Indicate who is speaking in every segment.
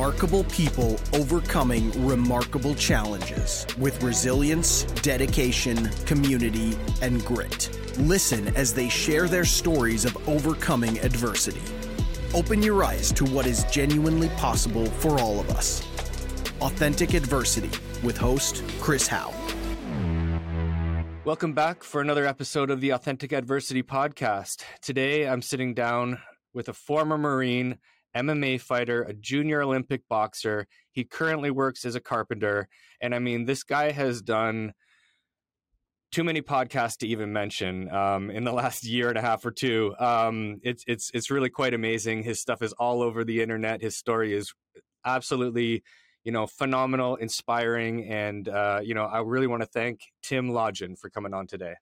Speaker 1: Remarkable people overcoming remarkable challenges with resilience, dedication, community, and grit. Listen as they share their stories of overcoming adversity. Open your eyes to what is genuinely possible for all of us. Authentic Adversity with host Chris Howe.
Speaker 2: Welcome back for another episode of the Authentic Adversity podcast. Today I'm sitting down with a former Marine, MMA fighter, a junior Olympic boxer. He currently works as a carpenter. And I mean, this guy has done too many podcasts to even mention um, in the last year and a half or two. Um, it's it's it's really quite amazing. His stuff is all over the internet. His story is absolutely you know phenomenal, inspiring, and uh, you know I really want to thank Tim Lodgen for coming on today.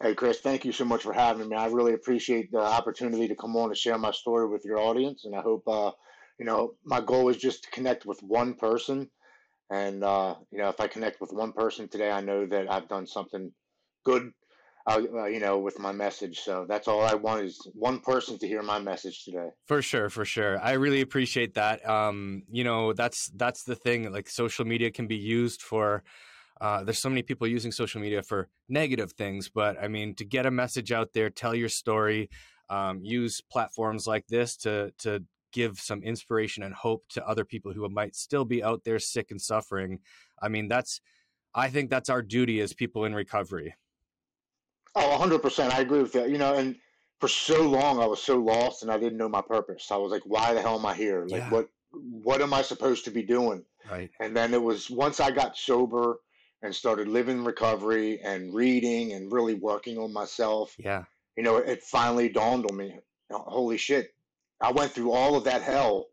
Speaker 3: Hey, Chris, thank you so much for having me. I really appreciate the opportunity to come on and share my story with your audience. And I hope, uh, you know, my goal is just to connect with one person. And, uh, you know, if I connect with one person today, I know that I've done something good, uh, uh you know, with my message. So that's all I want is one person to hear my message today.
Speaker 2: For sure, for sure. I really appreciate that. Um, you know, that's that's the thing. Like social media can be used for uh, there's so many people using social media for negative things, but I mean, to get a message out there, tell your story, um, use platforms like this to to give some inspiration and hope to other people who might still be out there sick and suffering. I mean, that's I think that's our duty as people in recovery.
Speaker 3: Oh, 100%. I agree with that. You know, and for so long I was so lost and I didn't know my purpose. I was like, why the hell am I here? Like yeah. what what am I supposed to be doing?
Speaker 2: Right.
Speaker 3: And then it was once I got sober and started living recovery and reading and really working on myself.
Speaker 2: Yeah.
Speaker 3: You know, it finally dawned on me oh, holy shit, I went through all of that hell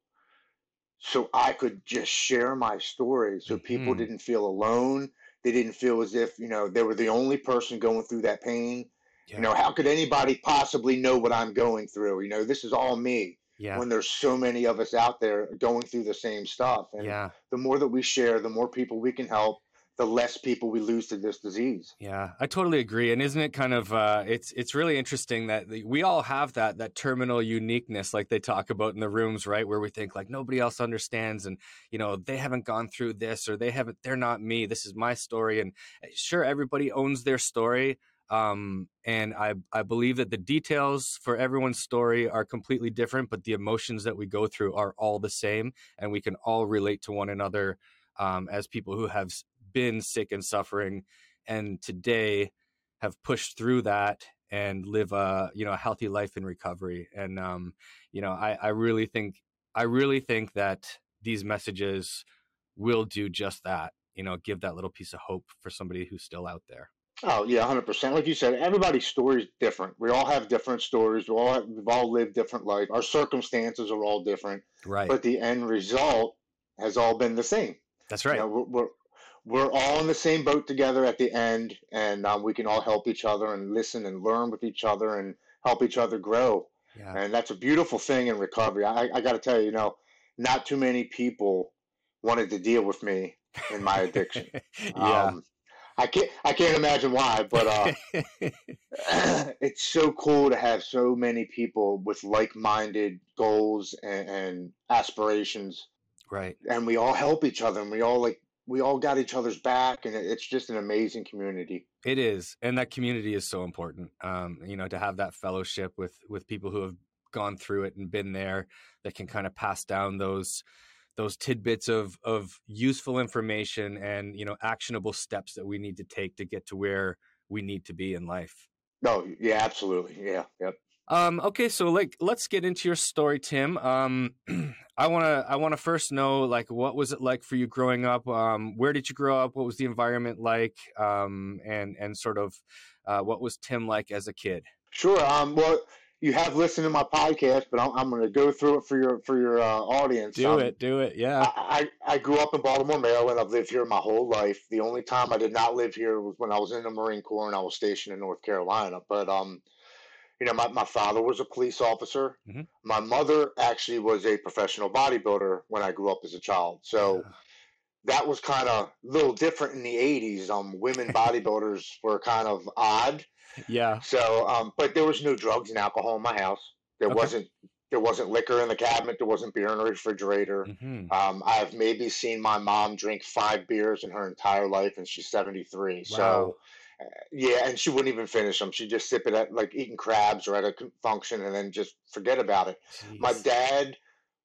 Speaker 3: so I could just share my story so people mm-hmm. didn't feel alone. They didn't feel as if, you know, they were the only person going through that pain. Yeah. You know, how could anybody possibly know what I'm going through? You know, this is all me.
Speaker 2: Yeah.
Speaker 3: When there's so many of us out there going through the same stuff. And
Speaker 2: yeah.
Speaker 3: the more that we share, the more people we can help, the less people we lose to this disease.
Speaker 2: Yeah, I totally agree. And isn't it kind of uh, it's it's really interesting that we all have that that terminal uniqueness, like they talk about in the rooms, right? Where we think like nobody else understands, and you know they haven't gone through this, or they haven't, they're not me. This is my story, and eh, sure, everybody owns their story. Um, and I I believe that the details for everyone's story are completely different, but the emotions that we go through are all the same, and we can all relate to one another um, as people who have been sick and suffering and today have pushed through that and live a you know a healthy life in recovery. And um you know i i really think i really think that these messages will do just that you know give that little piece of hope for somebody who's still out there.
Speaker 3: Oh yeah 100% like you said everybody's story is different. We all have different stories. We all have, we've all lived different life. Our circumstances are all different.
Speaker 2: Right.
Speaker 3: But the end result has all been the same.
Speaker 2: That's right.
Speaker 3: you know, we're, we're we're all in the same boat together at the end, and um, we can all help each other and listen and learn with each other and help each other grow.
Speaker 2: Yeah.
Speaker 3: And that's a beautiful thing in recovery. I, I got to tell you, you know, not too many people wanted to deal with me in my addiction.
Speaker 2: yeah. Um,
Speaker 3: I can't I can't imagine why, but uh, it's so cool to have so many people with like minded goals and, and, aspirations.
Speaker 2: Right.
Speaker 3: And we all help each other and we all like we all got each other's back and it's just an amazing community.
Speaker 2: It is and that community is so important. Um, you know to have that fellowship with with people who have gone through it and been there that can kind of pass down those those tidbits of of useful information and you know actionable steps that we need to take to get to where we need to be in life.
Speaker 3: Oh yeah absolutely. Yeah yep
Speaker 2: um, okay, so like let's get into your story, Tim. Um, I wanna I wanna first know like what was it like for you growing up? Um, where did you grow up? What was the environment like? Um, and and sort of uh, what was Tim like as a kid?
Speaker 3: Sure. Um, well, you have listened to my podcast, but I'm, I'm going to go through it for your for your uh, audience.
Speaker 2: Do um, it, do it. Yeah.
Speaker 3: I, I, I grew up in Baltimore, Maryland. I've lived here my whole life. The only time I did not live here was when I was in the Marine Corps and I was stationed in North Carolina. But um, you know, my, my father was a police officer. Mm-hmm. My mother actually was a professional bodybuilder when I grew up as a child. So yeah. that was kind of a little different in the 80s. Um, women bodybuilders were kind of odd.
Speaker 2: Yeah.
Speaker 3: So, um, but there was no drugs and alcohol in my house. There okay. wasn't there wasn't liquor in the cabinet. There wasn't beer in the refrigerator.
Speaker 2: Mm-hmm.
Speaker 3: Um, I've maybe seen my mom drink five beers in her entire life, and she's 73.
Speaker 2: Wow.
Speaker 3: So, yeah, and she wouldn't even finish them. She'd just sip it at like eating crabs or at a function and then just forget about it. My dad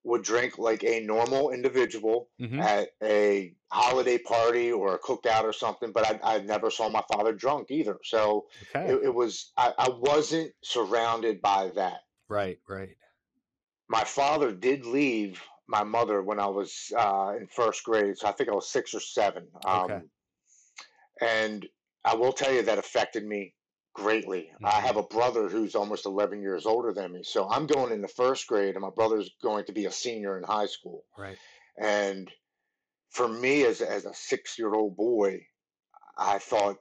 Speaker 3: would drink like a normal individual
Speaker 2: Mhm.
Speaker 3: at a holiday party or a cookout or something, but I, I never saw my father drunk either. So
Speaker 2: Okay.
Speaker 3: it, it was, I, I wasn't surrounded by that.
Speaker 2: right. Right.
Speaker 3: My father did leave my mother when I was uh, in first grade. So I think I was six or seven. Um,
Speaker 2: Okay.
Speaker 3: And I will tell you that affected me greatly. I
Speaker 2: Mhm.
Speaker 3: have a brother who's almost 11 years older than me. So I'm going into first grade, and my brother's going to be a senior in high school.
Speaker 2: Right.
Speaker 3: And for me, as, as a six year old boy, I thought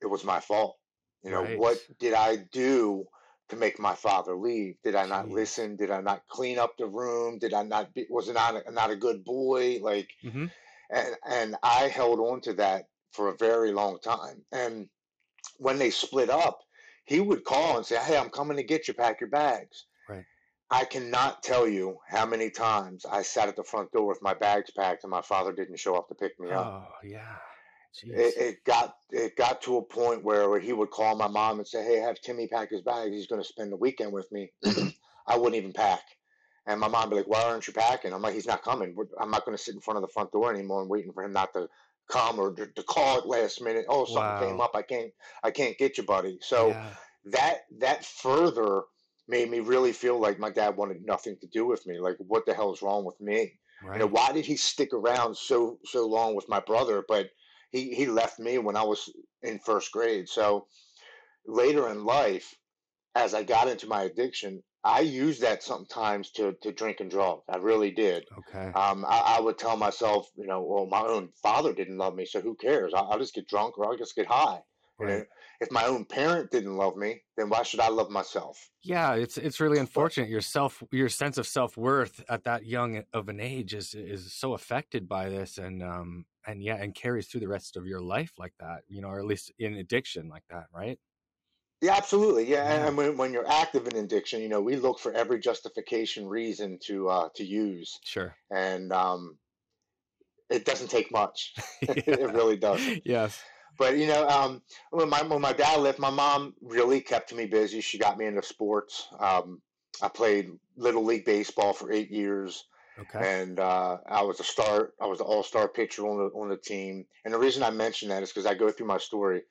Speaker 3: it was my fault. You know,
Speaker 2: Right.
Speaker 3: what did I do to make my father leave? Did I not
Speaker 2: Jeez.
Speaker 3: listen? Did I not clean up the room? Did I not be, was I not, a- not a good boy? Like,
Speaker 2: Mm-hmm.
Speaker 3: and, and I held on to that for a very long time. And when they split up, he would call and say, Hey, I'm coming to get you, pack your bags.
Speaker 2: Right.
Speaker 3: I cannot tell you how many times I sat at the front door with my bags packed and my father didn't show up to pick me up.
Speaker 2: Oh yeah.
Speaker 3: It, it got it got to a point where, where he would call my mom and say, "Hey, have Timmy pack his bags. He's going to spend the weekend with me." I wouldn't even pack, and my mom would be like, "Why aren't you packing?" I'm like, "He's not coming. I'm not going to sit in front of the front door anymore and waiting for him not to come or to, to call at last minute. Oh, something came up. I can't I can't get you, buddy." So
Speaker 2: yeah.
Speaker 3: that that further made me really feel like my dad wanted nothing to do with me. Like, what the hell is wrong with me?
Speaker 2: Right.
Speaker 3: You know, why did he stick around so so long with my brother? But he he left me when I was in first grade. So later in life, as I got into my addiction, I used that sometimes to to drink and drugs. I really did.
Speaker 2: okay.
Speaker 3: Um, I, I would tell myself, you know, well, my own father didn't love me, so who cares? I'll, I'll just get drunk or I'll just get high. You know,
Speaker 2: Right.
Speaker 3: if my own parent didn't love me, then why should I love myself?
Speaker 2: Yeah, it's it's really unfortunate. Your self, your sense of self worth at that young of an age is is so affected by this, and um and yeah, and carries through the rest of your life like that. You know, or at least in addiction like that, right?
Speaker 3: Yeah, absolutely. Yeah, and-
Speaker 2: Yeah.
Speaker 3: and when, when you're active in addiction, you know, we look for every justification reason to uh, to use,
Speaker 2: Sure.
Speaker 3: and um, it doesn't take much.
Speaker 2: Yeah.
Speaker 3: it really doesn't.
Speaker 2: Yes.
Speaker 3: But you know, um, when my when my dad left, my mom really kept me busy. She got me into sports. Um, I played little league baseball for eight years,
Speaker 2: Okay.
Speaker 3: and uh, I was a star. I was an all star pitcher on the on the team. And the reason I mention that is because I go through my story.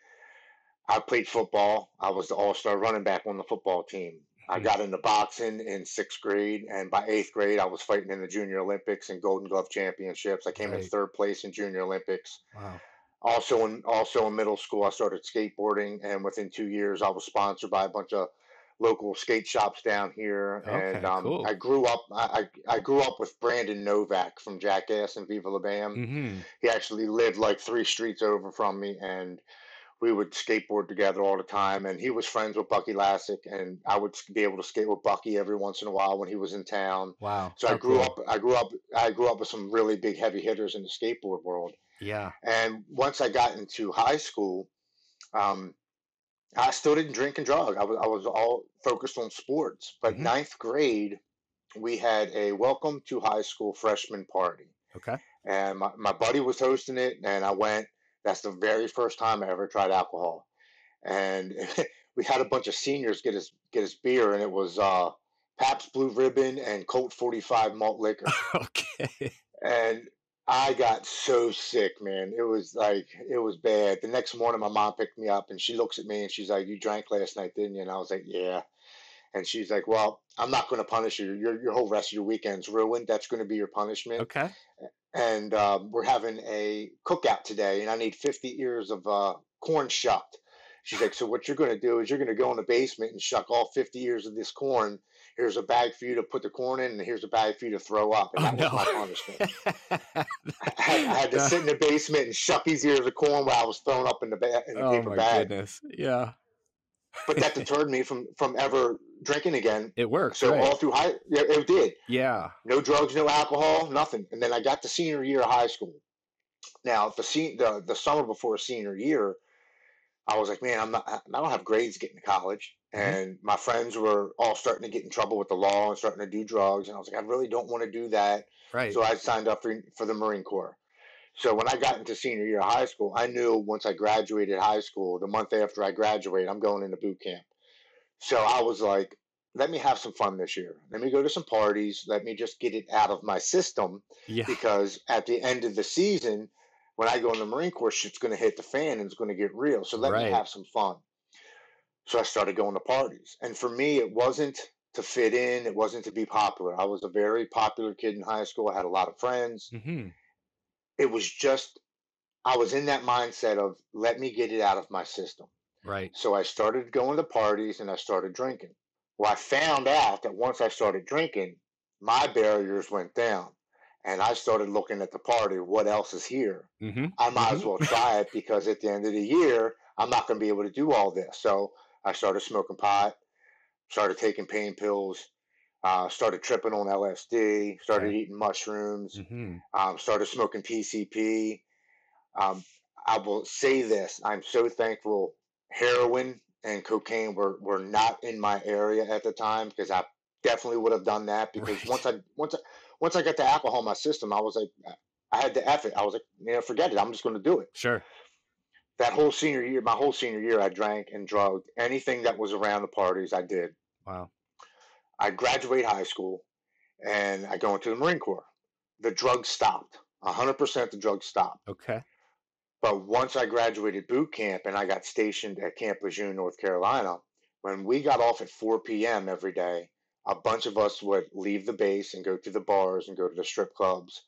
Speaker 3: I played football. I was the all star running back on the football team. I
Speaker 2: Mhm.
Speaker 3: got into boxing in sixth grade, and by eighth grade, I was fighting in the Junior Olympics and Golden Glove championships. I came in third place in Junior Olympics.
Speaker 2: Wow.
Speaker 3: Also in also in middle school, I started skateboarding, and within two years, I was sponsored by a bunch of local skate shops down here.
Speaker 2: Okay,
Speaker 3: and um,
Speaker 2: cool.
Speaker 3: I grew up. I, I I grew up with Brandon Novak from Jackass and Viva La Bam.
Speaker 2: Mm-hmm.
Speaker 3: He actually lived like three streets over from me, and we would skateboard together all the time. And he was friends with Bucky Lasek, and I would be able to skate with Bucky every once in a while when he was in town.
Speaker 2: Wow.
Speaker 3: So I grew
Speaker 2: cool.
Speaker 3: up. I grew up. I grew up with some really big heavy hitters in the skateboard world.
Speaker 2: Yeah.
Speaker 3: And once I got into high school, um, I still didn't drink and drug. I was I was all focused on sports. But
Speaker 2: Mhm.
Speaker 3: ninth grade, we had a welcome to high school freshman party,
Speaker 2: Okay.
Speaker 3: and my, my buddy was hosting it, and I went. That's the very first time I ever tried alcohol, and we had a bunch of seniors get us get us beer, and it was uh, Pabst Blue Ribbon and Colt Forty Five malt liquor
Speaker 2: okay.
Speaker 3: and I got so sick, man. It was like it was bad. The next morning, my mom picked me up, and she looks at me and she's like, "You drank last night, didn't you?" And I was like, "Yeah." And she's like, "Well, I'm not going to punish you. Your your whole rest of your weekend's ruined. That's going to be your punishment."
Speaker 2: Okay.
Speaker 3: And um, we're having a cookout today, and I need 50 ears of uh, corn shucked. She's like, "So what you're going to do is you're going to go in the basement and shuck all 50 ears of this corn. Here's a bag for you to put the corn in, and here's a bag for you to throw up." And
Speaker 2: Oh,
Speaker 3: that was
Speaker 2: no.
Speaker 3: my punishment. I had, I had to sit in the basement and shuck these ears of corn while I was thrown up in the ba- in the
Speaker 2: oh
Speaker 3: paper
Speaker 2: my
Speaker 3: bag.
Speaker 2: goodness. Yeah.
Speaker 3: But that deterred me from from ever drinking again.
Speaker 2: It worked.
Speaker 3: So
Speaker 2: right.
Speaker 3: all through high, yeah, it did.
Speaker 2: yeah.
Speaker 3: No drugs, no alcohol, nothing. And then I got to senior year of high school. Now the se- the the summer before senior year, I was like, man, I'm not, I don't have grades getting to college.
Speaker 2: Mhm.
Speaker 3: And my friends were all starting to get in trouble with the law and starting to do drugs. And I was like, I really don't want to do that.
Speaker 2: Right.
Speaker 3: So I signed up for, for the Marine Corps. So when I got into senior year of high school, I knew once I graduated high school, the month after I graduated, I'm going into boot camp. So I was like, let me have some fun this year. Let me go to some parties. Let me just get it out of my system
Speaker 2: yeah.
Speaker 3: because at the end of the season, when I go in the Marine Corps, shit's going to hit the fan and it's going to get real. So let
Speaker 2: Right.
Speaker 3: me have some fun. So I started going to parties. And for me, it wasn't to fit in, it wasn't to be popular. I was a very popular kid in high school. I had a lot of friends.
Speaker 2: hmm
Speaker 3: It was just, I was in that mindset of let me get it out of my system.
Speaker 2: Right.
Speaker 3: So I started going to parties and I started drinking. Well, I found out that once I started drinking, my barriers went down. And I started looking at the party, what else is here?
Speaker 2: hmm
Speaker 3: I might as well try it because at the end of the year, I'm not going to be able to do all this. So I started smoking pot, started taking pain pills, uh, started tripping on LSD, started
Speaker 2: Okay.
Speaker 3: eating mushrooms,
Speaker 2: hmm
Speaker 3: um, started smoking PCP. Um, I will say this: I'm so thankful. Heroin and cocaine were were not in my area at the time because I definitely would have done that. Because
Speaker 2: Right.
Speaker 3: once I once I once I got the alcohol in my system, I was like, I had the it. I was like, you know, forget it. I'm just going to do it.
Speaker 2: Sure.
Speaker 3: That whole senior year, my whole senior year, I drank and drugged. Anything that was around the parties, I did.
Speaker 2: Wow.
Speaker 3: I graduate high school and I go into the Marine Corps. The drugs stopped. 100% the drugs stopped.
Speaker 2: Okay.
Speaker 3: But once I graduated boot camp and I got stationed at Camp Lejeune, North Carolina, when we got off at 4 p.m. every day, a bunch of us would leave the base and go to the bars and go to the strip clubs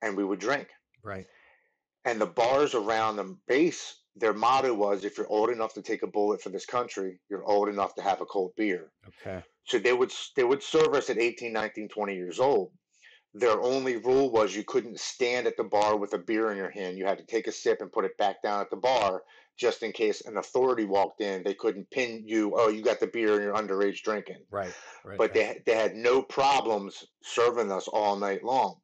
Speaker 3: and we would drink.
Speaker 2: Right.
Speaker 3: And the bars around the base, their motto was if you're old enough to take a bullet for this country, you're old enough to have a cold beer.
Speaker 2: Okay.
Speaker 3: So they would they would serve us at 18, 19, 20 years old. Their only rule was you couldn't stand at the bar with a beer in your hand. You had to take a sip and put it back down at the bar just in case an authority walked in. They couldn't pin you, oh, you got the beer and you're underage drinking.
Speaker 2: Right. Right.
Speaker 3: But
Speaker 2: right.
Speaker 3: they, they had no problems serving us all night long.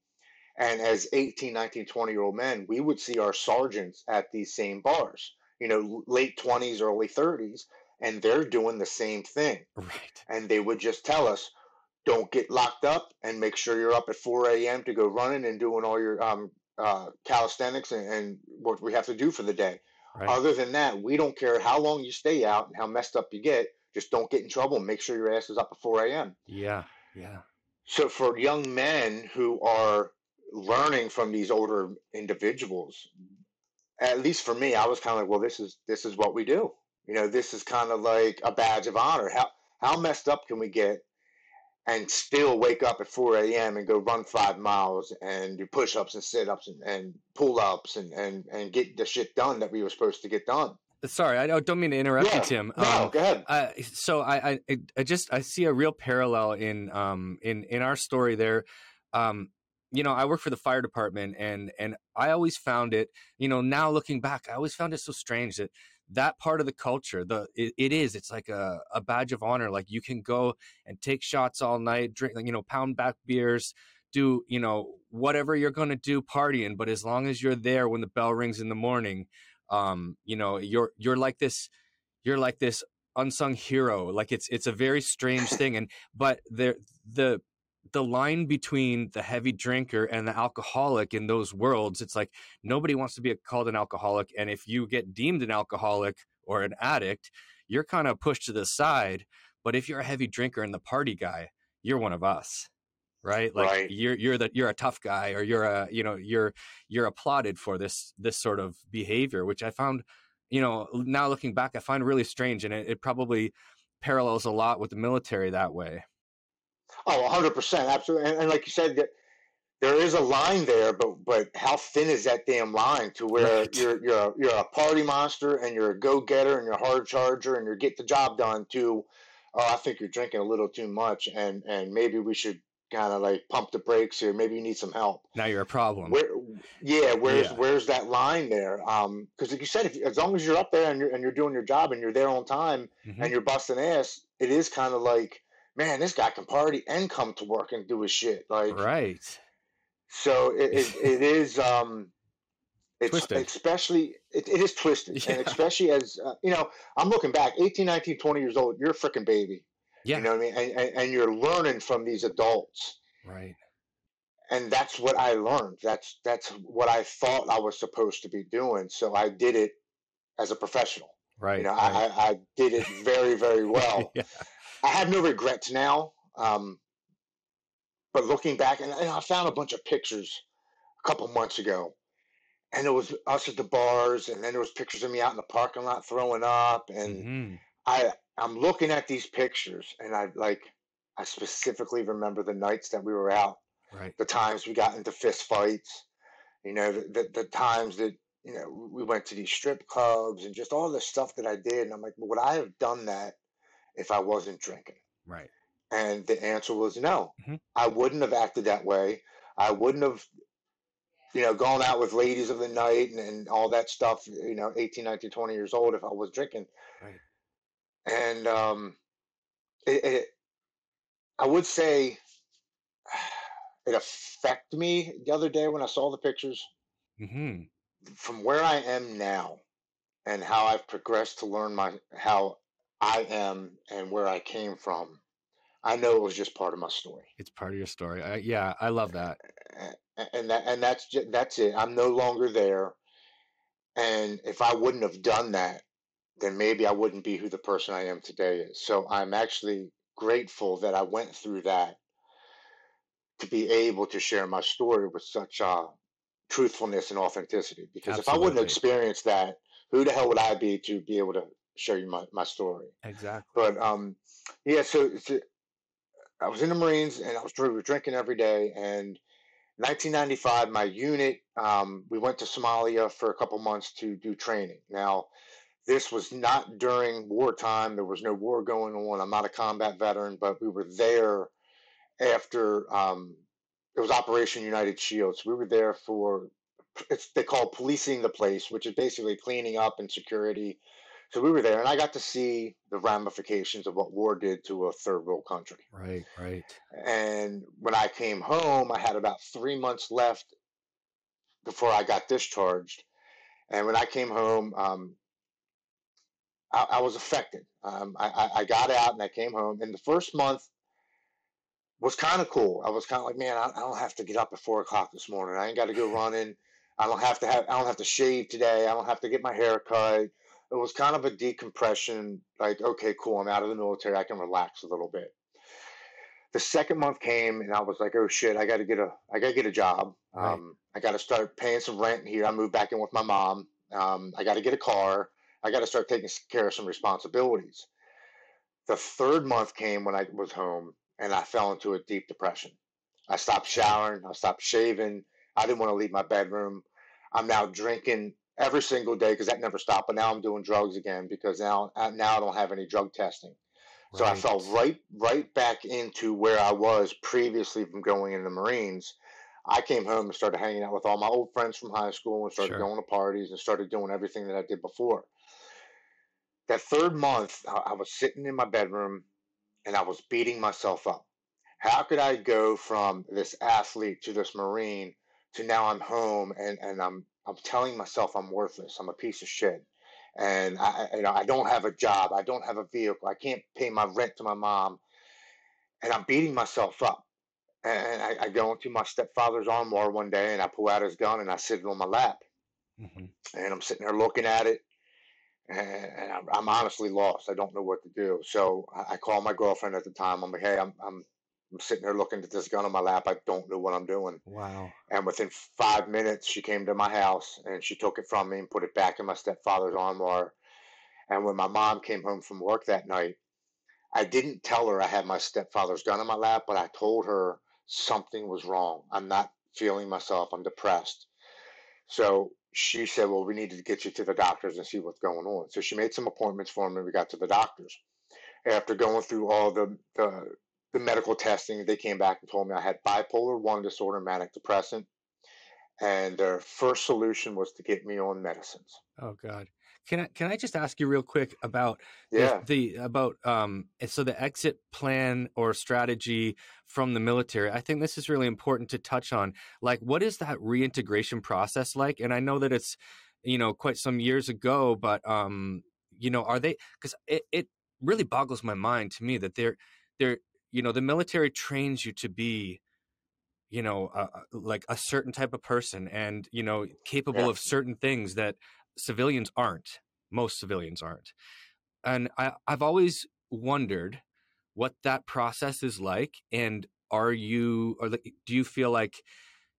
Speaker 3: And as 18, 19, 20 year old men, we would see our sergeants at these same bars, you know, late 20s, early 30s, and they're doing the same thing
Speaker 2: Right.
Speaker 3: and they would just tell us don't get locked up and make sure you're up at 4 a.m to go running and doing all your um, uh, calisthenics and, and what we have to do for the day
Speaker 2: Right.
Speaker 3: other than that we don't care how long you stay out and how messed up you get just don't get in trouble and make sure your ass is up at 4 a.m
Speaker 2: yeah. Yeah.
Speaker 3: so for young men who are learning from these older individuals at least for me i was kind of like well this is this is what we do you know this is kind of like a badge of honor how how messed up can we get and still wake up at 4 a.m and go run five miles and do push-ups and sit-ups and, and pull-ups and, and and get the shit done that we were supposed to get done
Speaker 2: Sorry, I don't, mean to interrupt
Speaker 3: yeah
Speaker 2: you, Tim.
Speaker 3: no
Speaker 2: Um,
Speaker 3: go ahead
Speaker 2: uh, so I, I I just I see a real parallel in um in in our story there. Um, you know, I work for the fire department, and and I always found it. You know, now looking back, I always found it so strange that that part of the culture, the it, it is, it's like a, a badge of honor. Like you can go and take shots all night, drink, you know, pound back beers, do you know whatever you're gonna do partying, but as long as you're there when the bell rings in the morning, um, you know, you're you're like this, you're like this unsung hero like it's it's a very strange thing and but there the the line between the heavy drinker and the alcoholic in those worlds it's like nobody wants to be called an alcoholic and if you get deemed an alcoholic or an addict you're kind of pushed to the side but if you're a heavy drinker and the party guy you're one of us right like
Speaker 3: Right.
Speaker 2: you're you're the you're a tough guy or you're a you know you're you're applauded for this this sort of behavior which i found you know now looking back i find really strange and it, it probably parallels a lot with the military that way
Speaker 3: Oh, 100%. Absolutely. And, and like you said, that there is a line there, but but how thin is that damn line to where
Speaker 2: Right.
Speaker 3: you're you're a, you're a party monster and you're a go getter and you're a hard charger and you're get the job done to, oh, I think you're drinking a little too much and and maybe we should kind of like pump the brakes here. Maybe you need some help.
Speaker 2: now you're a problem
Speaker 3: Where, yeah, where's
Speaker 2: Yeah.
Speaker 3: where's that line there? Um, because like you said, if, as long as you're up there and you're and you're doing your job and you're there on time,
Speaker 2: Mhm.
Speaker 3: and you're busting ass, it is kind of like, man, this guy can party and come to work and do his shit. Like,
Speaker 2: right
Speaker 3: so it, it, it is, um, It's
Speaker 2: Twisted.
Speaker 3: especially it, it is twisted,
Speaker 2: Yeah.
Speaker 3: and especially as uh, you know, I'm looking back, 18, 19, 20 years old. You're a freaking baby.
Speaker 2: Yeah.
Speaker 3: You know what I mean? And, and, and you're learning from these adults,
Speaker 2: Right.
Speaker 3: and that's what I learned. That's that's what I thought I was supposed to be doing. So I did it as a professional.
Speaker 2: Right.
Speaker 3: You know,
Speaker 2: right.
Speaker 3: I, I, I did it very, very well.
Speaker 2: yeah.
Speaker 3: I have no regrets now. Um, but looking back, and, and I found a bunch of pictures a couple months ago, and it was us at the bars, and then there was pictures of me out in the parking lot throwing up, and
Speaker 2: Mhm.
Speaker 3: I I'm looking at these pictures, and I like I specifically remember the nights that we were out,
Speaker 2: Right.
Speaker 3: the times we got into fist fights, you know, the the, the times that you know we went to these strip clubs and just all the stuff that I did, and I'm like, would I have done that if I wasn't drinking?
Speaker 2: Right.
Speaker 3: And the answer was no.
Speaker 2: Mhm.
Speaker 3: I wouldn't have acted that way. I wouldn't have, you know, gone out with ladies of the night and, and all that stuff, you know, 18, 19, 20 years old if I was drinking.
Speaker 2: Right.
Speaker 3: And um, it, it, I would say it affected me the other day when I saw the pictures
Speaker 2: hmm
Speaker 3: from where I am now and how I've progressed to learn my how I am and where I came from. I know it was just part of my story.
Speaker 2: It's part of your story. I, yeah, I love that.
Speaker 3: And that and that's ju- that's it. I'm no longer there, and if I wouldn't have done that, then maybe I wouldn't be who the person I am today is. So I'm actually grateful that I went through that to be able to share my story with such uh, truthfulness and authenticity. Because if I wouldn't have
Speaker 2: Absolutely.
Speaker 3: experienced that, who the hell would I be to be able to show you my, my story?
Speaker 2: Exactly.
Speaker 3: But um, yeah, so, so I was in the Marines and I was we were drinking every day. And 1995, my unit, um, we went to Somalia for a couple months to do training. Now, this was not during wartime. There was no war going on. I'm not a combat veteran, but we were there after um, it was Operation United Shield. So we were there for it's they call policing the place, which is basically cleaning up and security. So we were there, and I got to see the ramifications of what war did to a third world country.
Speaker 2: Right. Right.
Speaker 3: And when I came home, I had about three months left before I got discharged. And when I came home, um, I, I was affected. Um, I, I, got out and I came home. And the first month was kind of cool. I was kind of like, man, I, I don't have to get up at four o'clock this morning. I ain't got to go running. I don't have to have. I don't have to shave today. I don't have to get my hair cut. It was kind of a decompression. Like, okay, cool. I'm out of the military. I can relax a little bit. The second month came, and I was like, oh shit, I got to get a. I got to get a job.
Speaker 2: Right.
Speaker 3: Um, I got to start paying some rent here. I moved back in with my mom. Um, I got to get a car. I got to start taking care of some responsibilities. The third month came when I was home, and I fell into a deep depression. I stopped showering. I stopped shaving. I didn't want to leave my bedroom. I'm now drinking every single day because that never stopped. But now I'm doing drugs again because now uh, now I don't have any drug testing. So I fell right right back into where I was previously from going in the Marines. I came home and started hanging out with all my old friends from high school and started
Speaker 2: Sure.
Speaker 3: going to parties and started doing everything that I did before. That third month, I, I was sitting in my bedroom and I was beating myself up. How could I go from this athlete to this Marine to now I'm home and, and I'm I'm telling myself I'm worthless. I'm a piece of shit. And I, you know, I don't have a job. I don't have a vehicle. I can't pay my rent to my mom. And I'm beating myself up. And I, I go into my stepfather's armoire one day and I pull out his gun and I sit it on my lap.
Speaker 2: hmm
Speaker 3: And I'm sitting there looking at it. And, and I'm, I'm honestly lost. I don't know what to do. So I, I call my girlfriend at the time. I'm like, hey, I'm, I'm, I'm sitting there looking at this gun on my lap. I don't know what I'm doing.
Speaker 2: Wow.
Speaker 3: And within five minutes, she came to my house and she took it from me and put it back in my stepfather's armoire. And when my mom came home from work that night, I didn't tell her I had my stepfather's gun in my lap, but I told her something was wrong. I'm not feeling myself. I'm depressed. So she said, Well, we need to get you to the doctors and see what's going on. So she made some appointments for me. We got to the doctors. After going through all the, the, the medical testing, they came back and told me I had bipolar 1 disorder, manic depressant. And their first solution was to get me on medicines.
Speaker 2: Oh God. Can I can I just ask you real quick about
Speaker 3: yeah.
Speaker 2: the, the about um so the exit plan or strategy from the military? I think this is really important to touch on. Like, what is that reintegration process like? And I know that it's you know quite some years ago, but um you know are they because it, it really boggles my mind to me that they're they're you know the military trains you to be you know uh, like a certain type of person and you know capable yeah. of certain things that civilians aren't most civilians aren't and I, i've always wondered what that process is like and are you or do you feel like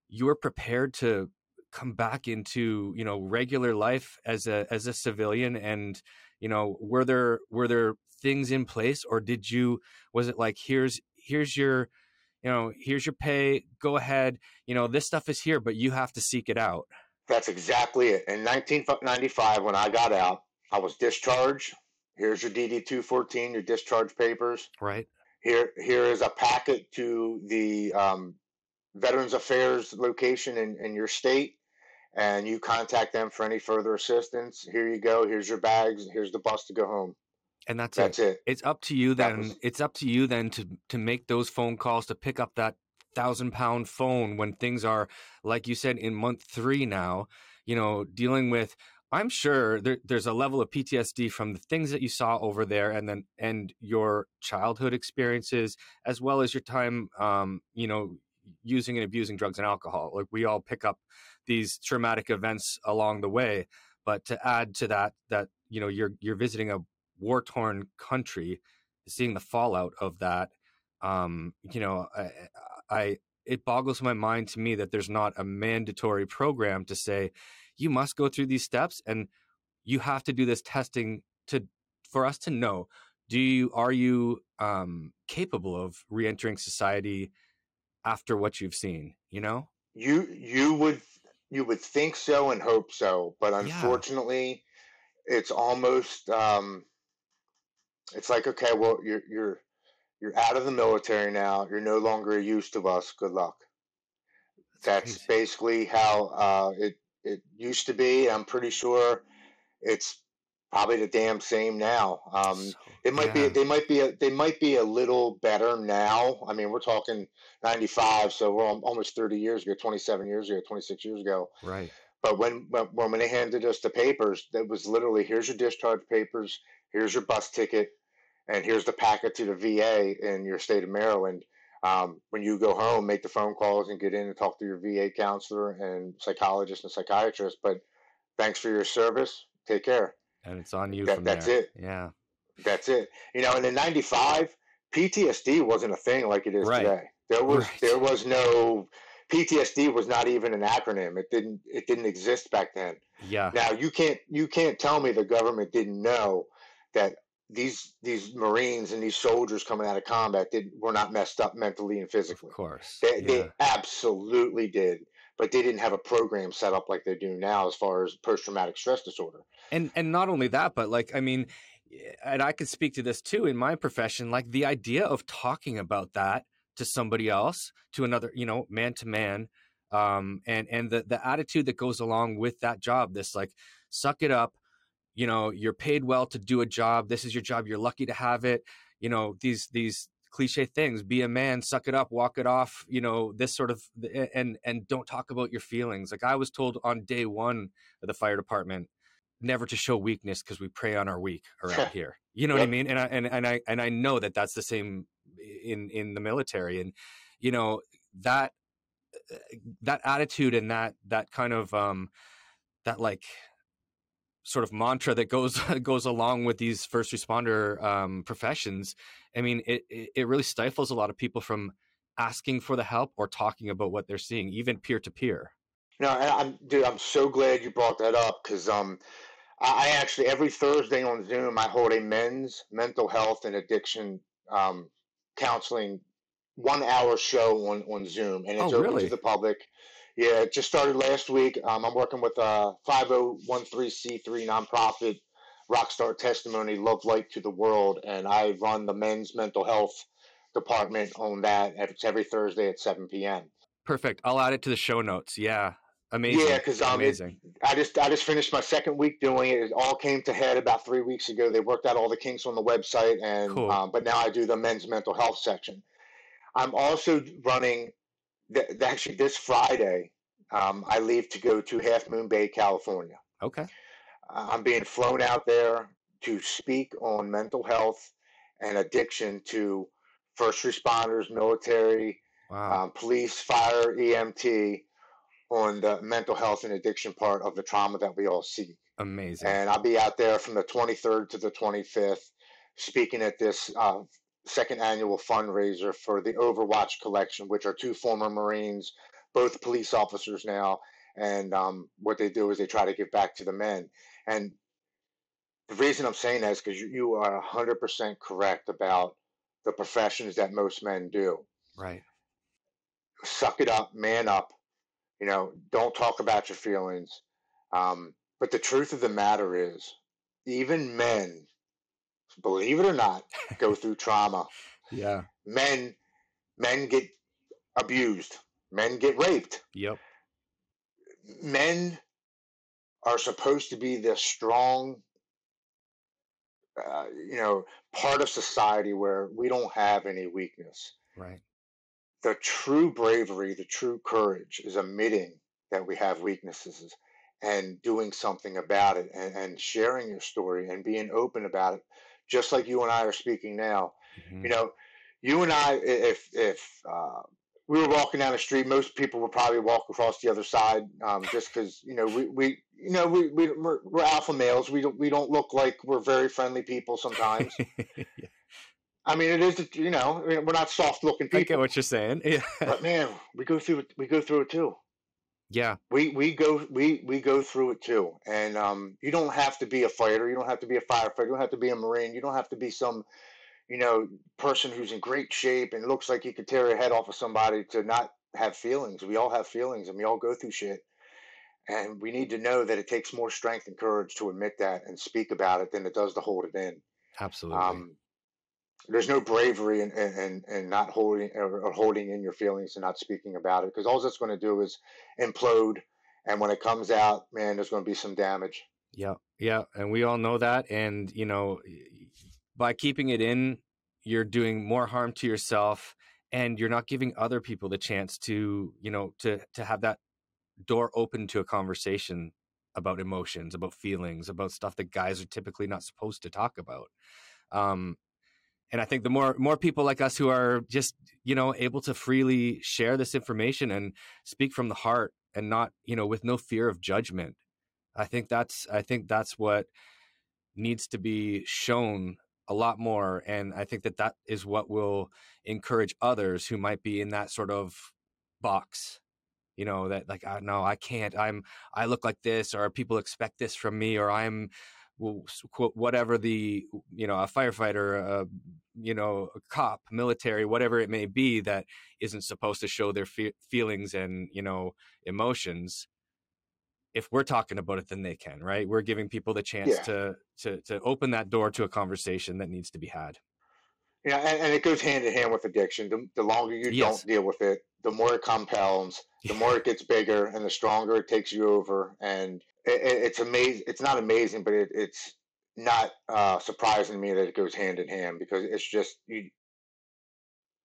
Speaker 2: you're prepared to come back into you know regular life as a as a civilian and you know were there were there things in place or did you was it like here's here's your you know here's your pay go ahead you know this stuff is here but you have to seek it out
Speaker 3: that's exactly it. In 1995, when I got out, I was discharged. Here's your DD 214, your discharge papers.
Speaker 2: Right.
Speaker 3: Here, here is a packet to the um, Veterans Affairs location in, in your state, and you contact them for any further assistance. Here you go. Here's your bags. Here's the bus to go home.
Speaker 2: And that's,
Speaker 3: that's
Speaker 2: it.
Speaker 3: it.
Speaker 2: It's up to you then. Was... It's up to you then to to make those phone calls to pick up that thousand pound phone when things are like you said in month three now you know dealing with i'm sure there, there's a level of ptsd from the things that you saw over there and then and your childhood experiences as well as your time um, you know using and abusing drugs and alcohol like we all pick up these traumatic events along the way but to add to that that you know you're you're visiting a war torn country seeing the fallout of that um, you know I, I it boggles my mind to me that there's not a mandatory program to say you must go through these steps and you have to do this testing to for us to know do you are you um, capable of reentering society after what you've seen you know
Speaker 3: you you would you would think so and hope so but unfortunately yeah. it's almost um it's like okay well you're you're you're out of the military now. You're no longer a use to us. Good luck. That's, That's basically how uh, it it used to be. I'm pretty sure it's probably the damn same now. Um, so, it might yeah. be they might be a, they might be a little better now. I mean, we're talking 95, so we're almost 30 years ago, 27 years ago, 26 years ago.
Speaker 2: Right.
Speaker 3: But when when when they handed us the papers, that was literally here's your discharge papers, here's your bus ticket, and here's the packet to the VA in your state of Maryland. Um, when you go home, make the phone calls and get in and talk to your VA counselor and psychologist and psychiatrist. But thanks for your service. Take care.
Speaker 2: And it's on you.
Speaker 3: That, that's
Speaker 2: there.
Speaker 3: it.
Speaker 2: Yeah.
Speaker 3: That's it. You know, and in '95, PTSD wasn't a thing like it is
Speaker 2: right.
Speaker 3: today. There was
Speaker 2: right.
Speaker 3: there was no PTSD was not even an acronym. It didn't it didn't exist back then.
Speaker 2: Yeah.
Speaker 3: Now you can't you can't tell me the government didn't know that these these Marines and these soldiers coming out of combat did were not messed up mentally and physically.
Speaker 2: Of course,
Speaker 3: they, yeah. they absolutely did, but they didn't have a program set up like they do now as far as post traumatic stress disorder.
Speaker 2: And and not only that, but like I mean, and I could speak to this too in my profession. Like the idea of talking about that to somebody else, to another, you know, man to man, um, and and the the attitude that goes along with that job. This like suck it up you know you're paid well to do a job this is your job you're lucky to have it you know these these cliche things be a man suck it up walk it off you know this sort of and and don't talk about your feelings like i was told on day one of the fire department never to show weakness because we prey on our weak around here you know yep. what i mean and i and, and i and i know that that's the same in in the military and you know that that attitude and that that kind of um that like sort of mantra that goes goes along with these first responder um, professions. I mean, it it really stifles a lot of people from asking for the help or talking about what they're seeing, even peer to peer.
Speaker 3: No, I'm dude. I'm so glad you brought that up because um, I actually every Thursday on Zoom I hold a men's mental health and addiction um, counseling one hour show on on Zoom, and it's
Speaker 2: oh,
Speaker 3: open
Speaker 2: really?
Speaker 3: to the public. Yeah, it just started last week. Um, I'm working with a 5013C3 nonprofit, Rockstar Testimony, Love Light to the World, and I run the men's mental health department on that. It's every Thursday at 7 p.m.
Speaker 2: Perfect. I'll add it to the show notes. Yeah. Amazing.
Speaker 3: Yeah, because um,
Speaker 2: amazing.
Speaker 3: It, I just I just finished my second week doing it. It all came to head about three weeks ago. They worked out all the kinks on the website, and
Speaker 2: Cool.
Speaker 3: um, but now I do the men's mental health section. I'm also running. Th- actually, this Friday, um, I leave to go to Half Moon Bay, California.
Speaker 2: Okay.
Speaker 3: I'm being flown out there to speak on mental health and addiction to first responders, military,
Speaker 2: Wow.
Speaker 3: um, police, fire, EMT on the mental health and addiction part of the trauma that we all see.
Speaker 2: amazing.
Speaker 3: And I'll be out there from the 23rd to the 25th speaking at this uh, second annual fundraiser for the Overwatch Collection, which are two former Marines, both police officers now. And um, what they do is they try to give back to the men. And the reason I'm saying that is because you, you are 100% correct about the professions that most men do
Speaker 2: right.
Speaker 3: suck it up, man up. You know, don't talk about your feelings. Um, but the truth of the matter is, even men, believe it or not, go through trauma.
Speaker 2: Yeah.
Speaker 3: Men, men get abused. Men get raped.
Speaker 2: Yep.
Speaker 3: Men are supposed to be the strong, uh, you know, part of society where we don't have any weakness.
Speaker 2: Right.
Speaker 3: the true bravery, the true courage is admitting that we have weaknesses and doing something about it and, and sharing your story and being open about it, just like you and I are speaking now.
Speaker 2: Mhm.
Speaker 3: You know, you and I, if if uh, we were walking down the street, most people would probably walk across the other side, um, just because you know we, we you know we, we we're, we're alpha males. We don't we don't look like we're very friendly people sometimes.
Speaker 2: Yeah,
Speaker 3: I mean, it is you know we're not soft looking people.
Speaker 2: I get what you're saying. Yeah.
Speaker 3: but man, we go through it. We go through it too.
Speaker 2: Yeah.
Speaker 3: we we go we we go through it too and um you don't have to be a fighter you don't have to be a firefighter you don't have to be a marine you don't have to be some you know person who's in great shape and looks like you could tear a head off of somebody to not have feelings we all have feelings and we all go through shit and we need to know that it takes more strength and courage to admit that and speak about it than it does to hold it in
Speaker 2: Absolutely.
Speaker 3: um there's no bravery in, in, in, not holding or holding in your feelings and not speaking about it because all that's going to do is implode. And when it comes out, man, there's going to be some damage.
Speaker 2: Yeah, yeah, and we all know that. And you know, by keeping it in, you're doing more harm to yourself, and you're not giving other people the chance to, you know, to to have that door open to a conversation about emotions, about feelings, about stuff that guys are typically not supposed to talk about. Um, and I think the more more people like us who are just you know able to freely share this information and speak from the heart and not you know with no fear of judgment I think that's I think that's what needs to be shown a lot more. And I think that that is what will encourage others who might be in that sort of box you know that like I no I can't. I'm I look like this or people expect this from me or I'm quote whatever the you know a firefighter a, you know a cop military whatever it may be that isn't supposed to show their fe- feelings and you know emotions if we're talking about it then they can right we're giving people the chance
Speaker 3: Yeah.
Speaker 2: to to to open that door to a conversation that needs to be had
Speaker 3: yeah and, and it goes hand in hand with addiction. The, the longer you
Speaker 2: Yes.
Speaker 3: don't deal with it, the more it compounds, the more it gets bigger, and the stronger it takes you over. And it, it, it's amazing. It's not amazing, but it, it's not uh, surprising to me that it goes hand in hand because it's just you.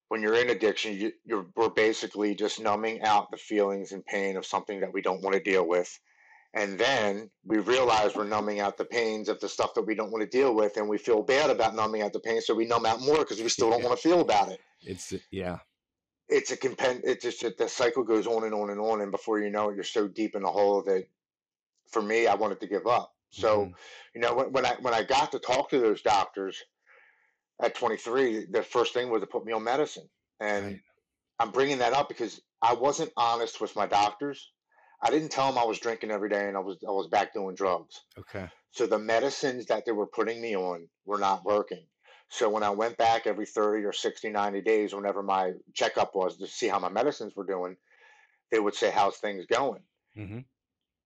Speaker 3: When you're in addiction, you, you're we're basically just numbing out the feelings and pain of something that we don't want to deal with, and then we realize we're numbing out the pains of the stuff that we don't want to deal with, and we feel bad about numbing out the pain, so we numb out more because we still don't
Speaker 2: Yeah.
Speaker 3: want to feel about it
Speaker 2: it's yeah
Speaker 3: it's a compend it's just that the cycle goes on and on and on and before you know it you're so deep in the hole that for me i wanted to give up so
Speaker 2: Mhm.
Speaker 3: you know when, when i when i got to talk to those doctors at 23 the first thing was to put me on medicine and
Speaker 2: Right.
Speaker 3: i'm bringing that up because i wasn't honest with my doctors i didn't tell them i was drinking every day and i was i was back doing drugs
Speaker 2: okay
Speaker 3: so the medicines that they were putting me on were not working. So when I went back every 30 or 60, 90 days, whenever my checkup was to see how my medicines were doing, they would say, How's things going?
Speaker 2: hmm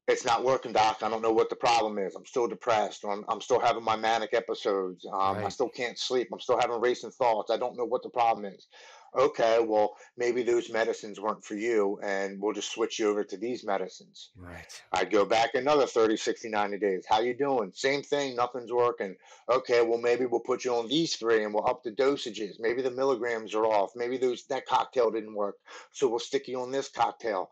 Speaker 3: It's not working, doc. I don't know what the problem is. I'm still depressed. Or I'm, I'm still having my manic episodes. Um, I still can't sleep. I'm still having racing thoughts. I don't know what the problem is. okay, well, maybe those medicines weren't for you and we'll just switch you over to these medicines.
Speaker 2: Right.
Speaker 3: I'd go back another 30, 60, 90 days. How you doing? Same thing, nothing's working. Okay, well, maybe we'll put you on these three and we'll up the dosages. Maybe the milligrams are off. Maybe those that cocktail didn't work. So we'll stick you on this cocktail.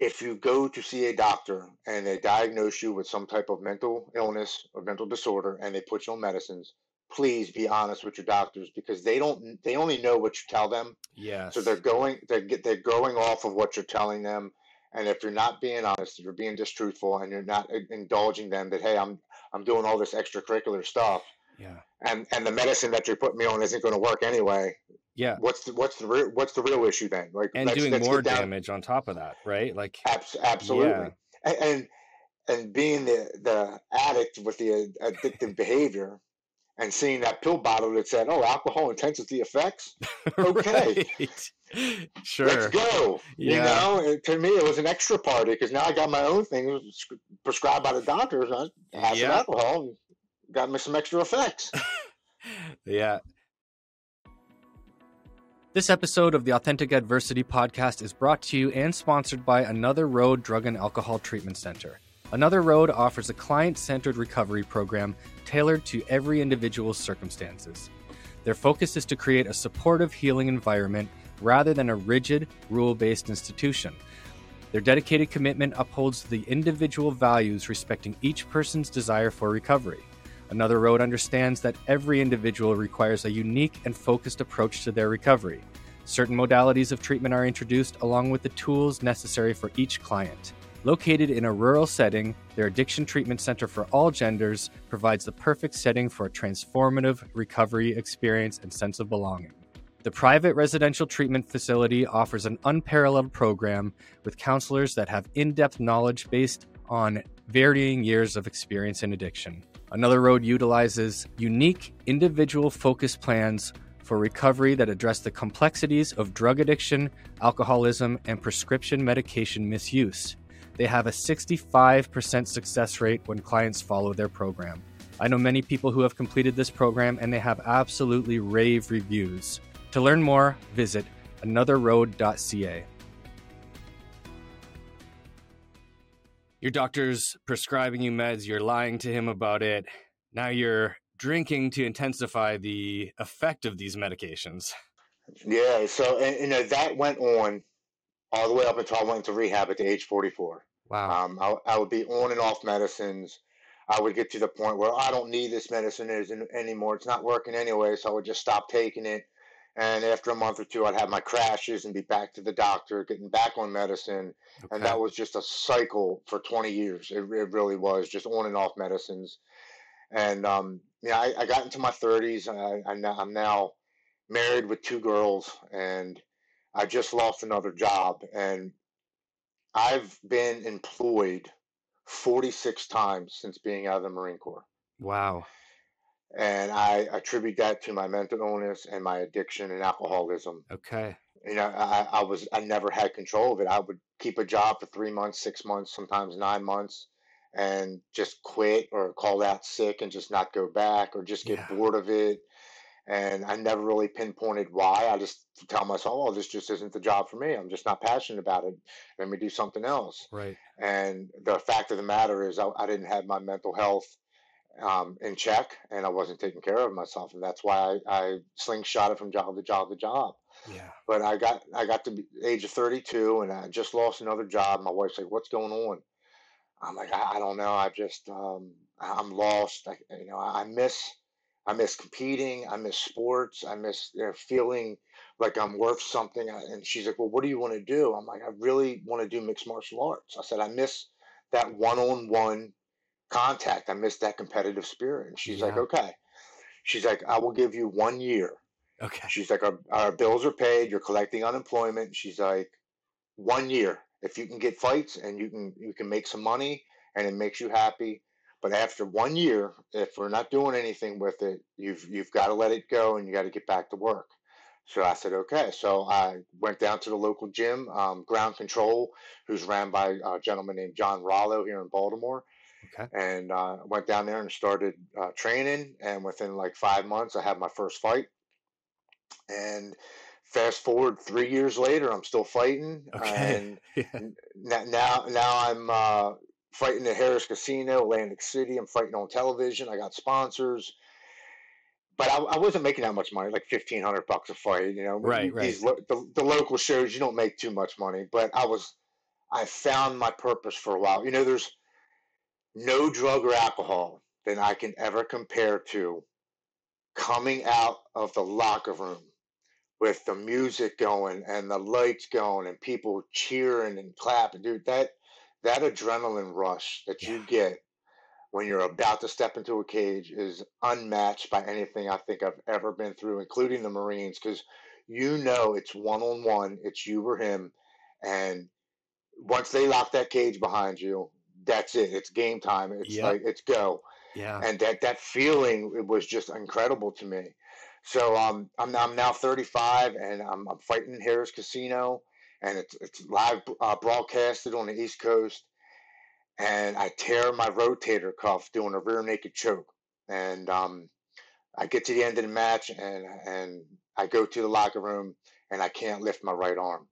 Speaker 3: If you go to see a doctor and they diagnose you with some type of mental illness or mental disorder and they put you on medicines, please be honest with your doctors because they don't they only know what you tell them.
Speaker 2: Yeah
Speaker 3: so they're going they're they're going off of what you're telling them. And if you're not being honest if you're being distruthful and you're not uh, indulging them that hey i'm i'm doing all this extracurricular stuff
Speaker 2: yeah.
Speaker 3: And and the medicine that you're putting me on isn't going to work anyway
Speaker 2: Yeah.
Speaker 3: what's the what's the real what's the real issue then like
Speaker 2: And
Speaker 3: let's-
Speaker 2: doing
Speaker 3: let's
Speaker 2: more damage on top of that, right? Like
Speaker 3: Abs- absolutely.
Speaker 2: Yeah.
Speaker 3: And, and and being the the addict with the addictive behavior and seeing that pill bottle that said, "Oh, alcohol intensity effects." Okay.
Speaker 2: Right.
Speaker 3: Let's
Speaker 2: Sure.
Speaker 3: go. You know, to me, it was an extra party because now I got my own thing prescribed by the doctors. I had some
Speaker 2: Yeah.
Speaker 3: alcohol got me some extra effects.
Speaker 2: Yeah. This episode of the Authentic Adversity podcast is brought to you and sponsored by Another Road Drug and Alcohol Treatment Center. Another Road offers a client centered recovery program tailored to every individual's circumstances. Their focus is to create a supportive, healing environment rather than a rigid, rule based institution. Their dedicated commitment upholds the individual values respecting each person's desire for recovery. Another Road understands that every individual requires a unique and focused approach to their recovery. Certain modalities of treatment are introduced along with the tools necessary for each client. Located in a rural setting, their addiction treatment center for all genders provides the perfect setting for a transformative recovery experience and sense of belonging. The private residential treatment facility offers an unparalleled program with counselors that have in depth knowledge based on varying years of experience in addiction. Another Road utilizes unique individual focused plans for recovery that address the complexities of drug addiction, alcoholism, and prescription medication misuse. They have a 65% success rate when clients follow their program. I know many people who have completed this program and they have absolutely rave reviews. To learn more, visit anotherroad.ca. Your doctor's prescribing you meds, you're lying to him about it. Now you're drinking to intensify the effect of these medications.
Speaker 3: yeah. So, and, you know, that went on all the way up until I went into rehab at the age 44.
Speaker 2: Wow.
Speaker 3: Um, I, I would be on and off medicines. I would get to the point where I don't need this medicine anymore. It's not working anyway, so I would just stop taking it. And after a month or two, I'd have my crashes and be back to the doctor, getting back on medicine. And that was just a cycle for 20 years. It, it really was just on and off medicines. And um, yeah, I, I got into my 30s. I, I I'm now married with two girls, and I just lost another job. And I've been employed 46 times since being out of the Marine Corps.
Speaker 2: wow.
Speaker 3: And I attribute that to my mental illness and my addiction and alcoholism.
Speaker 2: Okay.
Speaker 3: You know, I, I was, I never had control of it. I would keep a job for three months, six months, sometimes nine months, and just quit or call out sick and just not go back or just get
Speaker 2: Yeah.
Speaker 3: bored of it. And I never really pinpointed why. I just tell myself, oh, this just isn't the job for me. I'm just not passionate about it. Let me do something else.
Speaker 2: Right.
Speaker 3: And the fact of the matter is, I, I didn't have my mental health um, in check, and I wasn't taking care of myself, and that's why I, I slingshotted from job to job to job.
Speaker 2: Yeah.
Speaker 3: But I got I got to the age of 32, and I just lost another job. My wife's like, "What's going on?" I'm like, "I, I don't know. I just um, I- I'm lost. I, you know, I miss I miss competing. I miss sports. I miss you know, feeling like I'm worth something." And she's like, "Well, what do you want to do?" I'm like, "I really want to do mixed martial arts." I said, "I miss that one-on-one contact. I miss that competitive spirit." And she's like, "Okay." She's like, "I will give you one year."
Speaker 2: Okay.
Speaker 3: She's like, our, our bills are paid. You're collecting unemployment. She's like, one year. If you can get fights and you can you can make some money and it makes you happy, but after one year, if we're not doing anything with it, you've you've got to let it go and you got to get back to work. So I said, okay. So I went down to the local gym, um, Ground Control, who's ran by a gentleman named John Rallo here in Baltimore
Speaker 2: Okay.
Speaker 3: and uh, went down there and started uh, training. And within like five months, I had my first fight. And fast forward three years later, I'm still fighting.
Speaker 2: Okay.
Speaker 3: And yeah. now, now I'm uh, fighting at Harrah's Casino, Atlantic City. I'm fighting on television. I got sponsors. But I, I wasn't making that much money, like fifteen hundred bucks a fight. You know,
Speaker 2: right,
Speaker 3: these,
Speaker 2: right.
Speaker 3: the, the local shows, you don't make too much money. But I was, I found my purpose for a while. You know, there's no drug or alcohol that I can ever compare to coming out of the locker room with the music going and the lights going and people cheering and clapping, dude, that that adrenaline rush that you get when you're about to step into a cage is unmatched by anything I think I've ever been through, including the Marines, because you know it's one on one, it's you or him, and once they lock that cage behind you, that's it. It's game time. It's yep. like it's go.
Speaker 2: Yeah.
Speaker 3: And that that feeling it was just incredible to me. So um, I'm I'm now 35 and I'm, I'm fighting in Harrah's Casino and it's it's live uh, broadcasted on the East Coast. And I tear my rotator cuff doing a rear naked choke. And um, I get to the end of the match and and I go to the locker room and I can't lift my right arm.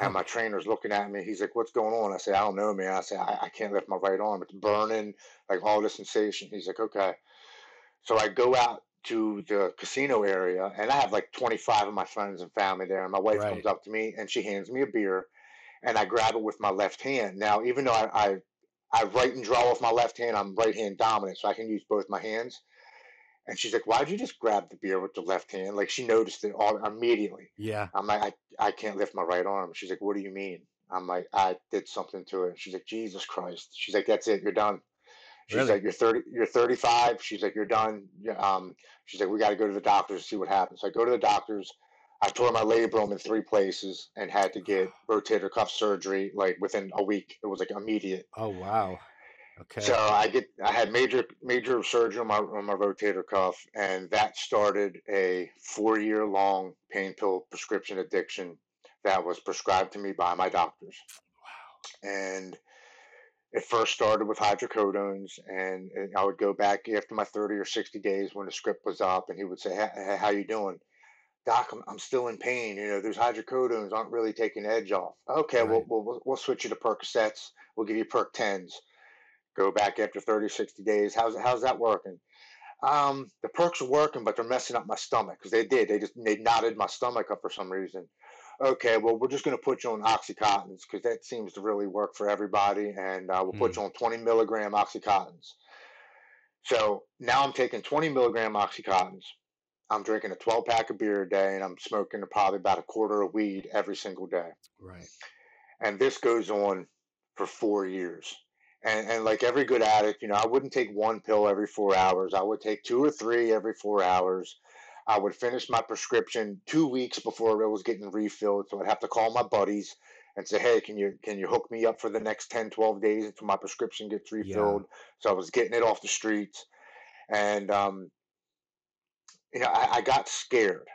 Speaker 3: And my trainer's looking at me. He's like, "What's going on?" I say, "I don't know, man." I say, I, "I can't lift my right arm. It's burning, like all the sensation." He's like, "Okay." So I go out to the casino area, and I have like 25 of my friends and family there. And my wife right. comes up to me and she hands me a beer, and I grab it with my left hand. Now, even though I, I I write and draw with my left hand, I'm right hand dominant, so I can use both my hands. And she's like, "Why'd you just grab the beer with the left hand?" Like she noticed it all immediately.
Speaker 2: Yeah.
Speaker 3: I'm like, I, I can't lift my right arm. She's like, "What do you mean?" I'm like, "I did something to it." She's like, "Jesus Christ!" She's like, "That's it. You're done." She's really? like, "You're 30. You're 35." She's like, "You're done." Um, she's like, "We got to go to the doctors to see what happens." So I go to the doctors. I tore my labrum in three places and had to get rotator cuff surgery like within a week. It was like immediate.
Speaker 2: Oh wow. Okay.
Speaker 3: So I get I had major major surgery on my on my rotator cuff, and that started a four year long pain pill prescription addiction that was prescribed to me by my doctors.
Speaker 2: Wow.
Speaker 3: And it first started with hydrocodones, and, and I would go back after my thirty or sixty days when the script was up, and he would say, hey, "How you doing?" Doc, I'm, I'm still in pain. You know, those hydrocodones aren't really taking edge off. Okay, right. we'll, we'll we'll switch you to Percocets. We'll give you Perc tens go back after 30, 60 days. How's how's that working? Um, the perks are working, but they're messing up my stomach because they did. They just they knotted my stomach up for some reason. Okay, well we're just going to put you on oxycontins because that seems to really work for everybody, and uh, we'll mm. put hmm. you on 20 milligram oxycontins. So now I'm taking 20 milligram oxycontins. I'm drinking a 12 pack of beer a day, and I'm smoking probably about a quarter of weed every single day.
Speaker 2: Right.
Speaker 3: And this goes on for four years and, and like every good addict, you know, I wouldn't take one pill every four hours. I would take two or three every four hours. I would finish my prescription two weeks before it was getting refilled. So I'd have to call my buddies and say, hey, can you can you hook me up for the next 10, 12 days until my prescription gets refilled? Yeah. So I was getting it off the streets. And, um, you know, I, I got scared.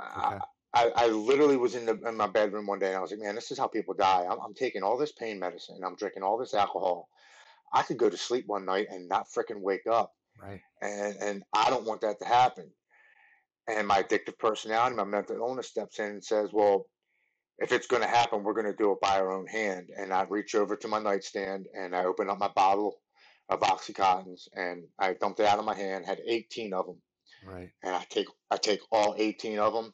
Speaker 3: Okay. I, I literally was in the in my bedroom one day and I was like, man, this is how people die. I'm, I'm taking all this pain medicine and I'm drinking all this alcohol I could go to sleep one night and not freaking wake up.
Speaker 2: Right.
Speaker 3: And and I don't want that to happen. And my addictive personality, my mental illness steps in and says, Well, if it's going to happen, we're going to do it by our own hand. And I reach over to my nightstand and I open up my bottle of Oxycontins and I dumped it out of my hand, had 18 of them.
Speaker 2: Right.
Speaker 3: And I take I take all 18 of them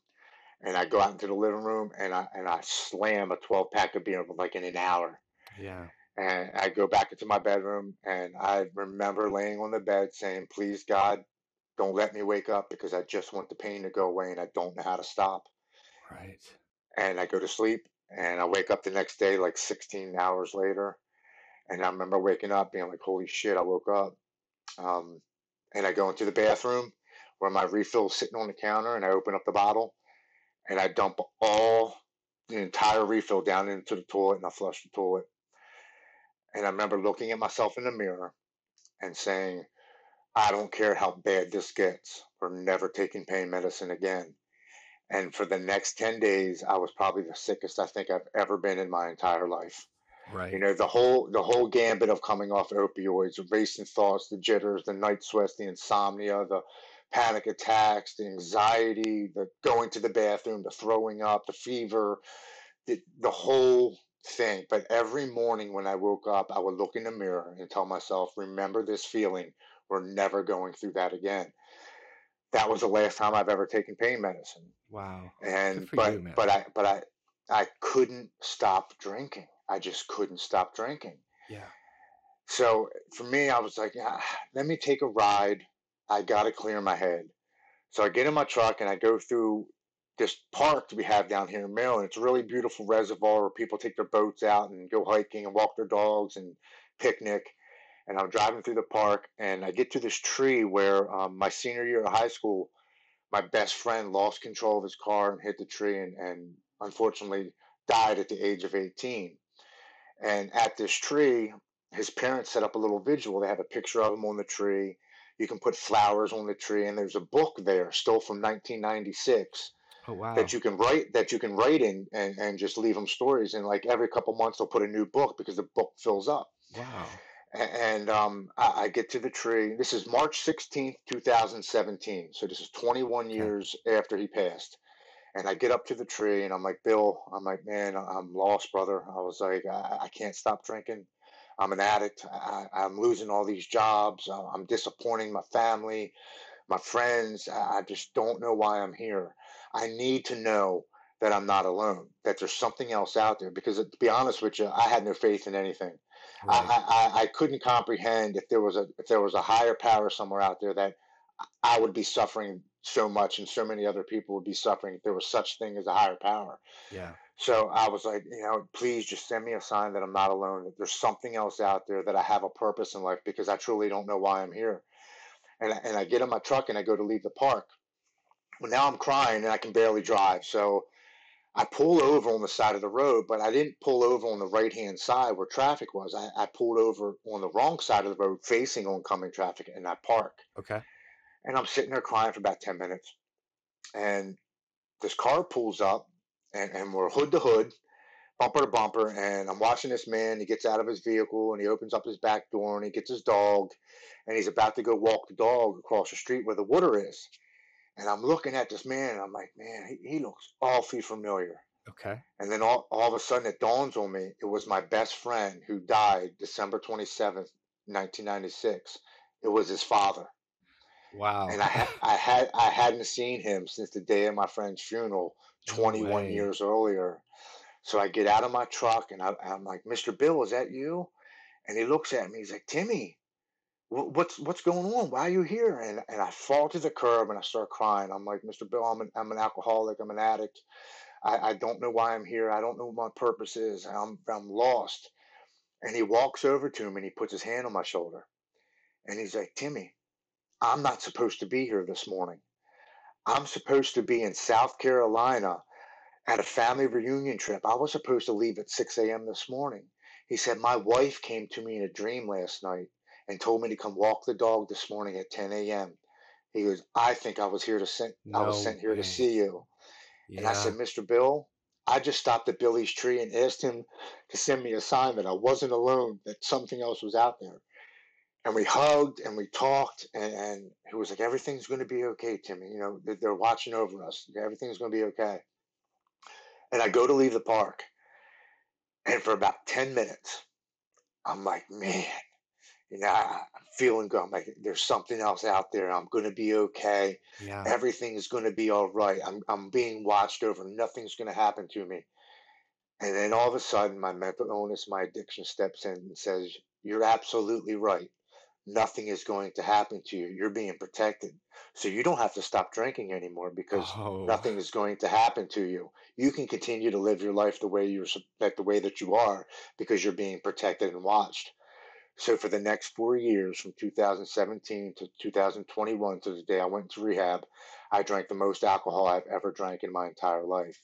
Speaker 3: and I go out into the living room and I and I slam a 12 pack of beer like in an hour.
Speaker 2: Yeah.
Speaker 3: And I go back into my bedroom and I remember laying on the bed saying, Please, God, don't let me wake up because I just want the pain to go away and I don't know how to stop.
Speaker 2: Right.
Speaker 3: And I go to sleep and I wake up the next day, like 16 hours later. And I remember waking up being like, Holy shit, I woke up. Um, and I go into the bathroom where my refill is sitting on the counter and I open up the bottle and I dump all the entire refill down into the toilet and I flush the toilet. And I remember looking at myself in the mirror and saying, I don't care how bad this gets. We're never taking pain medicine again. And for the next 10 days, I was probably the sickest I think I've ever been in my entire life.
Speaker 2: Right.
Speaker 3: You know, the whole the whole gambit of coming off opioids, the racing thoughts, the jitters, the night sweats, the insomnia, the panic attacks, the anxiety, the going to the bathroom, the throwing up, the fever, the, the whole thing. But every morning when I woke up, I would look in the mirror and tell myself, remember this feeling. We're never going through that again. That was the last time I've ever taken pain medicine.
Speaker 2: Wow.
Speaker 3: And but
Speaker 2: you,
Speaker 3: but I but I I couldn't stop drinking. I just couldn't stop drinking.
Speaker 2: Yeah.
Speaker 3: So for me, I was like, ah, let me take a ride. I got to clear my head. So I get in my truck and I go through this park that we have down here in Maryland. It's a really beautiful reservoir where people take their boats out and go hiking and walk their dogs and picnic. And I'm driving through the park and I get to this tree where um, my senior year of high school, my best friend lost control of his car and hit the tree and, and unfortunately died at the age of 18. And at this tree, his parents set up a little vigil. They have a picture of him on the tree. You can put flowers on the tree, and there's a book there, still from 1996,
Speaker 2: oh, wow.
Speaker 3: that you can write that you can write in and, and just leave them stories. And like every couple months, they'll put a new book because the book fills up.
Speaker 2: Wow.
Speaker 3: And um, I, I, get to the tree. This is March 16th, 2017. So this is 21 years after he passed. And I get up to the tree and I'm like, Bill, I'm like, man, I'm lost, brother. I was like, I, I can't stop drinking. I'm an addict. I, am losing all these jobs. I'm disappointing my family, my friends. I just don't know why I'm here. I need to know that I'm not alone, that there's something else out there. Because uh, to be honest with you, I had no faith in anything. Right. I, I, I couldn't comprehend if there was a if there was a higher power somewhere out there that I would be suffering so much and so many other people would be suffering if there was such thing as a higher power.
Speaker 2: Yeah.
Speaker 3: So I was like, you know, please just send me a sign that I'm not alone, that there's something else out there, that I have a purpose in life because I truly don't know why I'm here. And, and I get in my truck and I go to leave the park. Well, now I'm crying and I can barely drive. So I pull over on the side of the road, but I didn't pull over on the right hand side where traffic was. I, I pulled over on the wrong side of the road facing oncoming traffic and I park.
Speaker 2: Okay.
Speaker 3: And I'm sitting there crying for about 10 minutes. And this car pulls up, and, and we're hood to hood, bumper to bumper. And I'm watching this man. He gets out of his vehicle and he opens up his back door and he gets his dog. And he's about to go walk the dog across the street where the water is. And I'm looking at this man and I'm like, man, he, he looks awfully familiar.
Speaker 2: Okay.
Speaker 3: And then all, all of a sudden it dawns on me it was my best friend who died December 27th, 1996. It was his father.
Speaker 2: Wow.
Speaker 3: And I had I had I hadn't seen him since the day of my friend's funeral 21 no years earlier. So I get out of my truck and I, am like, Mr. Bill, is that you? And he looks at me. He's like, Timmy, what's what's going on? Why are you here? And and I fall to the curb and I start crying. I'm like, Mr. Bill, I'm an, I'm an alcoholic. I'm an addict. I, I don't know why I'm here. I don't know what my purpose is. I'm I'm lost. And he walks over to me and he puts his hand on my shoulder. And he's like, Timmy, I'm not supposed to be here this morning. I'm supposed to be in South Carolina at a family reunion trip. I was supposed to leave at 6 a.m. this morning. He said, My wife came to me in a dream last night and told me to come walk the dog this morning at 10 a.m. He goes, I think I was here to send no I was sent here way. to see you. Yeah. And I said, Mr. Bill, I just stopped at Billy's tree and asked him to send me a sign that I wasn't alone, that something else was out there and we hugged and we talked and, and he was like everything's going to be okay timmy you know they're watching over us everything's going to be okay and i go to leave the park and for about 10 minutes i'm like man you know i'm feeling good i'm like there's something else out there i'm going to be okay
Speaker 2: yeah.
Speaker 3: everything's going to be all right I'm, I'm being watched over nothing's going to happen to me and then all of a sudden my mental illness my addiction steps in and says you're absolutely right nothing is going to happen to you. You're being protected. So you don't have to stop drinking anymore because oh. nothing is going to happen to you. You can continue to live your life the way you're like the way that you are because you're being protected and watched. So for the next four years, from 2017 to 2021 to the day I went to rehab, I drank the most alcohol I've ever drank in my entire life.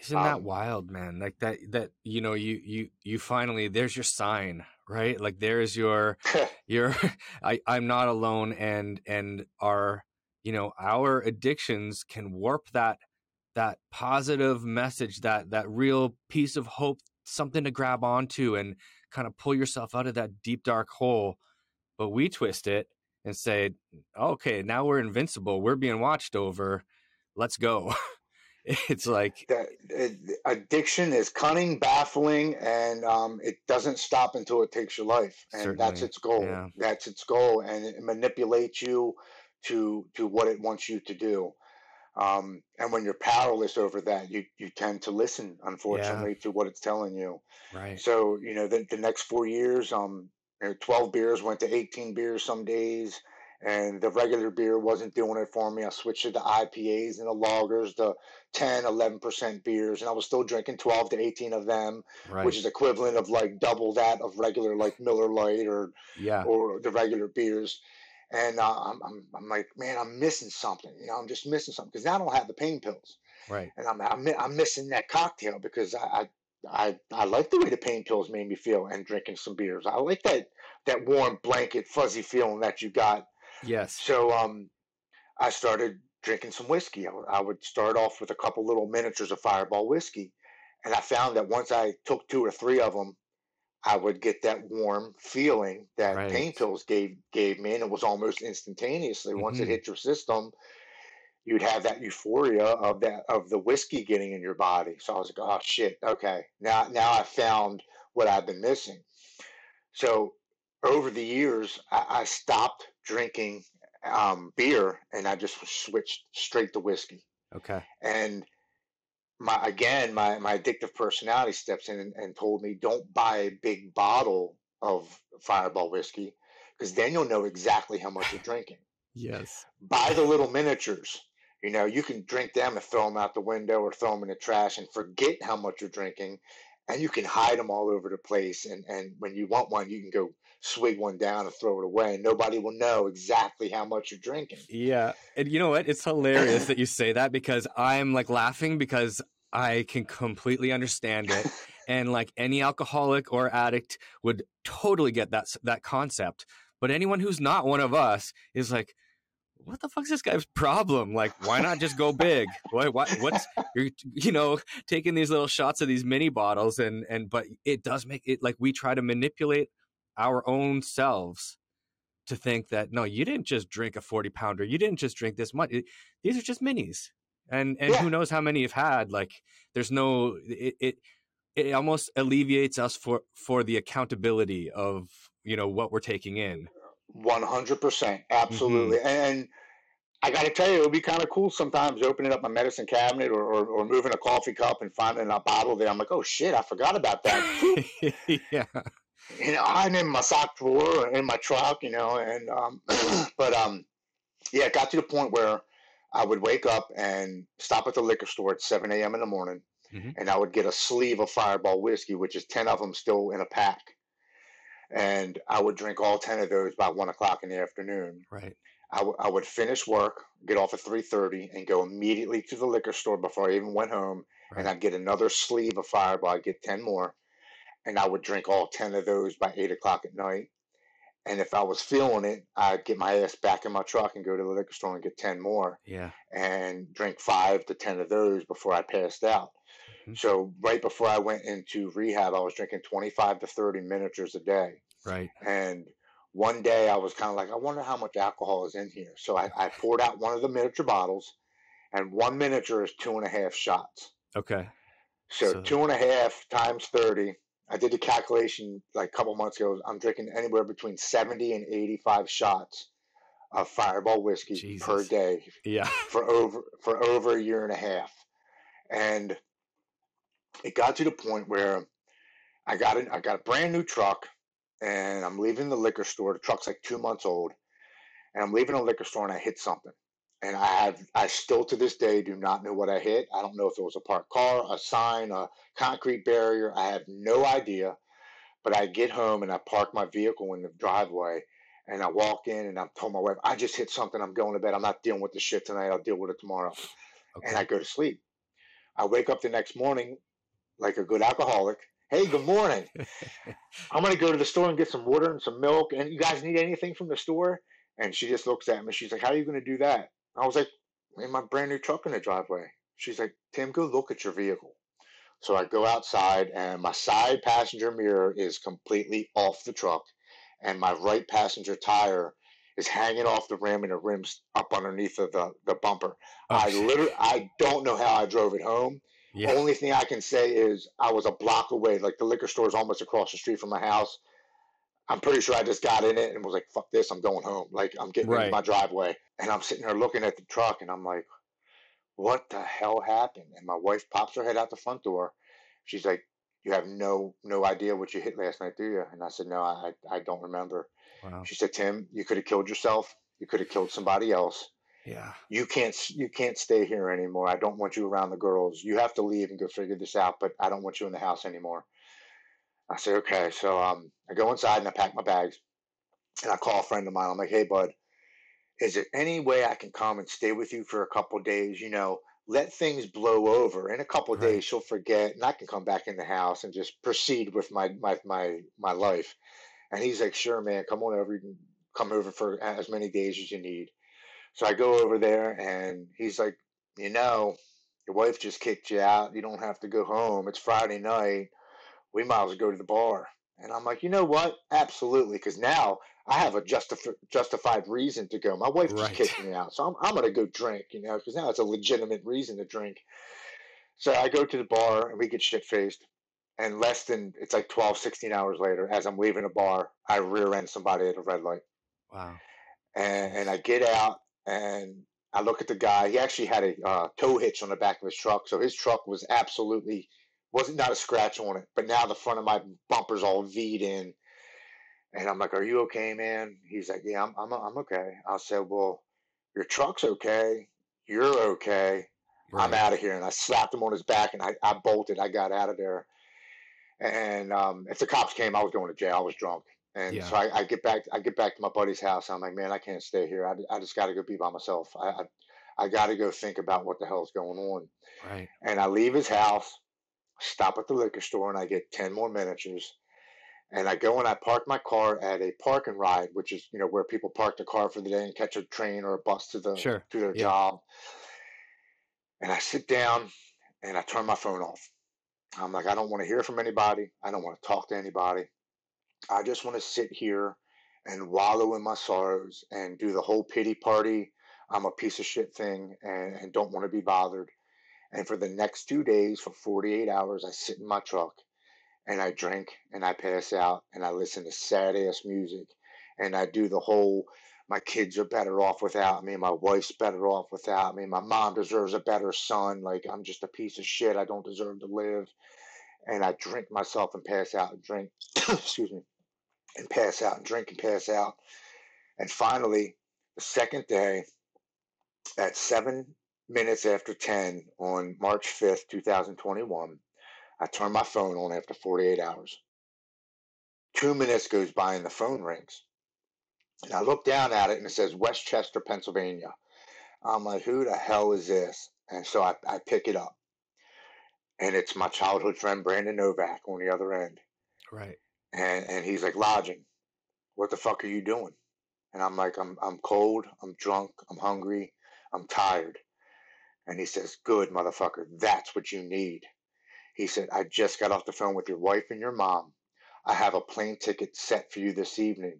Speaker 2: Isn't that um, wild, man? Like that that you know, you you you finally there's your sign, right? Like there's your your I I'm not alone and and our you know, our addictions can warp that that positive message that that real piece of hope something to grab onto and kind of pull yourself out of that deep dark hole. But we twist it and say, okay, now we're invincible. We're being watched over. Let's go. it's like
Speaker 3: that addiction is cunning, baffling, and um, it doesn't stop until it takes your life. And certainly. that's its goal. Yeah. That's its goal, and it manipulates you to to what it wants you to do. Um, and when you're powerless over that, you you tend to listen, unfortunately, yeah. to what it's telling you.
Speaker 2: Right.
Speaker 3: So you know, the, the next four years, um, you know, 12 beers went to 18 beers some days, and the regular beer wasn't doing it for me. I switched to the IPAs and the lagers, the 10, 11% beers, and I was still drinking 12 to 18 of them, right. which is equivalent of like double that of regular like Miller Lite or
Speaker 2: yeah.
Speaker 3: or the regular beers and uh, I'm, I'm, I'm like, man, I'm missing something. You know, I'm just missing something because now I don't have the pain pills.
Speaker 2: Right.
Speaker 3: And I'm, I'm, I'm missing that cocktail because I, I, I, I like the way the pain pills made me feel and drinking some beers. I like that, that warm blanket, fuzzy feeling that you got.
Speaker 2: Yes.
Speaker 3: So, um, I started drinking some whiskey. I, I would start off with a couple little miniatures of Fireball whiskey. And I found that once I took two or three of them, I would get that warm feeling that right. pain pills gave gave me, and it was almost instantaneously. Mm-hmm. Once it mm-hmm. hit your system, you'd have that euphoria of that of the whiskey getting in your body. So I was like, oh shit, okay, now now I found what I've been missing. So over the years, I, I stopped drinking um, beer, and I just switched straight to whiskey.
Speaker 2: Okay,
Speaker 3: and my again my my addictive personality steps in and, and told me don't buy a big bottle of fireball whiskey because then you'll know exactly how much you're drinking.
Speaker 2: Yes.
Speaker 3: Buy the little miniatures. You know you can drink them and throw them out the window or throw them in the trash and forget how much you're drinking and you can hide them all over the place and and when you want one you can go swig one down and throw it away and nobody will know exactly how much you're drinking.
Speaker 2: Yeah and you know what? It's hilarious that you say that because i'm like laughing because I can completely understand it. and like any alcoholic or addict would totally get that that concept. But anyone who's not one of us is like, what the fuck's this guy's problem? Like, why not just go big? Why, what, what's you're, you know, taking these little shots of these mini bottles and and but it does make it like we try to manipulate our own selves to think that no, you didn't just drink a forty pounder, you didn't just drink this much. These are just minis and and yeah. who knows how many you've had like there's no it, it it almost alleviates us for for the accountability of you know what we're taking in.
Speaker 3: 100% absolutely mm-hmm. and i gotta tell you it would be kind of cool sometimes opening up my medicine cabinet or, or, or, moving a coffee cup and finding a bottle there. I'm like oh shit i forgot about that.
Speaker 2: Yeah.
Speaker 3: You know i'm in my sock drawer in my truck you know and um but um yeah it got to the point where I would wake up and stop at the liquor store at 7 a.m. in the morning, mm-hmm. and I would get a sleeve of Fireball whiskey, which is 10 of them still in a pack. And I would drink all 10 of those by one o'clock in the afternoon.
Speaker 2: Right.
Speaker 3: I, w- I would finish work, get off at 3.30, and go immediately to the liquor store before I even went home. Right. And I'd get another sleeve of Fireball. I'd get 10 more. And I would drink all 10 of those by 8 o'clock at night. And if I was feeling it, I'd get my ass back in my truck and go to the liquor store and get 10 more.
Speaker 2: Yeah.
Speaker 3: And drink five to 10 of those before I passed out. Mm-hmm. So, right before I went into rehab, I was drinking 25 to 30 miniatures a day.
Speaker 2: Right.
Speaker 3: And one day I was kind of like, I wonder how much alcohol is in here. So, I, I poured out one of the miniature bottles, and one miniature is two and a half shots.
Speaker 2: Okay.
Speaker 3: So, so, two and a half times 30 I did the calculation like a couple months ago. I'm drinking anywhere between 70 and 85 shots of Fireball whiskey Jesus. per day.
Speaker 2: Yeah.
Speaker 3: For over for over a year and a half, and it got to the point where I got an, I got a brand new truck, and I'm leaving the liquor store. The truck's like two months old, and I'm leaving a liquor store, and I hit something and I have I still to this day do not know what I hit. I don't know if it was a parked car, a sign, a concrete barrier. I have no idea. But I get home and I park my vehicle in the driveway and I walk in and I'm told my wife, I just hit something. I'm going to bed. I'm not dealing with the shit tonight. I'll deal with it tomorrow. Okay. And I go to sleep. I wake up the next morning like a good alcoholic. Hey, good morning. I'm going to go to the store and get some water and some milk. And you guys need anything from the store? And she just looks at me. She's like, How are you going to do that? I was like, in my brand new truck in the driveway. She's like, Tim, go look at your vehicle. So I go outside, and my side passenger mirror is completely off the truck, and my right passenger tire is hanging off the rim, and the rim's up underneath of the, the bumper.
Speaker 2: Oh,
Speaker 3: I literally, I don't know how I drove it home.
Speaker 2: Yeah.
Speaker 3: Only thing I can say is I was a block away. Like the liquor store is almost across the street from my house. I'm pretty sure I just got in it and was like, "Fuck this! I'm going home." Like I'm getting
Speaker 2: Right.
Speaker 3: into my driveway, and I'm sitting there looking at the truck, and I'm like, "What the hell happened?" And my wife pops her head out the front door. She's like, "You have no no idea what you hit last night, do you?" And I said, "No, I I don't remember."
Speaker 2: Wow.
Speaker 3: She said, "Tim, you could have killed yourself. You could have killed somebody else."
Speaker 2: Yeah.
Speaker 3: you can't you can't stay here anymore. I don't want you around the girls. You have to leave and go figure this out, but I don't want you in the house anymore. I say, okay. So um, I go inside and I pack my bags and I call a friend of mine. I'm like, hey, bud, is there any way I can come and stay with you for a couple of days? You know, let things blow over. In a couple of
Speaker 2: Right.
Speaker 3: days, she'll forget and I can come back in the house and just proceed with my, my, my, my life. And he's like, sure, man, come on over. You can come over for as many days as you need. So I go over there and he's like, you know, your wife just kicked you out. You don't have to go home. It's Friday night. We might as well go to the bar. And I'm like, you know what? Absolutely. Because now I have a justif- justified reason to go. My wife just
Speaker 2: Right.
Speaker 3: kicked me out. So I'm, I'm going to go drink, you know, because now it's a legitimate reason to drink. So I go to the bar and we get shit faced. And less than, it's like 12, 16 hours later, as I'm leaving the bar, I rear end somebody at a red light
Speaker 2: Wow.
Speaker 3: and, and I get out and I look at the guy. He actually had a uh, tow hitch on the back of his truck, so his truck was absolutely wasn't not a scratch on it. But now the front of my bumper's all V'd in, and I'm like, "Are you okay, man?" He's like, "Yeah, I'm I'm I'm okay." I said, "Well, your truck's okay. You're okay. I'm out of here." And I slapped him on his back, and I, I bolted. I got out of there. And um, if the cops came, I was going to jail. I was drunk. And
Speaker 2: Yeah.
Speaker 3: so I, I get back. I get back to my buddy's house. I'm like, man, I can't stay here. I, I just got to go be by myself. I I, I got to go think about what the hell's going on.
Speaker 2: Right.
Speaker 3: And I leave his house, stop at the liquor store, and I get ten more miniatures. And I go and I park my car at a park and ride, which is you know where people park the car for the day and catch a train or a bus to the
Speaker 2: Sure.
Speaker 3: to their
Speaker 2: Yeah.
Speaker 3: job. And I sit down and I turn my phone off. I'm like, I don't want to hear from anybody. I don't want to talk to anybody. I just want to sit here and wallow in my sorrows and do the whole pity party. I'm a piece of shit thing and, and don't want to be bothered. And for the next two days, for 48 hours, I sit in my truck and I drink and I pass out and I listen to sad ass music and I do the whole my kids are better off without me, my wife's better off without me, my mom deserves a better son, like I'm just a piece of shit, I don't deserve to live. And I drink myself and pass out and drink, excuse me, and pass out and drink and pass out. And finally, the second day, at seven minutes after 10 on March 5th, 2021, I turn my phone on after 48 hours. Two minutes goes by and the phone rings. And I look down at it and it says West Chester, Pennsylvania. I'm like, who the hell is this? And so I, I pick it up. And it's my childhood friend Brandon Novak on the other end.
Speaker 2: Right.
Speaker 3: And and he's like, Lodgen, what the fuck are you doing? And I'm like, I'm I'm cold, I'm drunk, I'm hungry, I'm tired. And he says, Good motherfucker, that's what you need. He said, I just got off the phone with your wife and your mom. I have a plane ticket set for you this evening.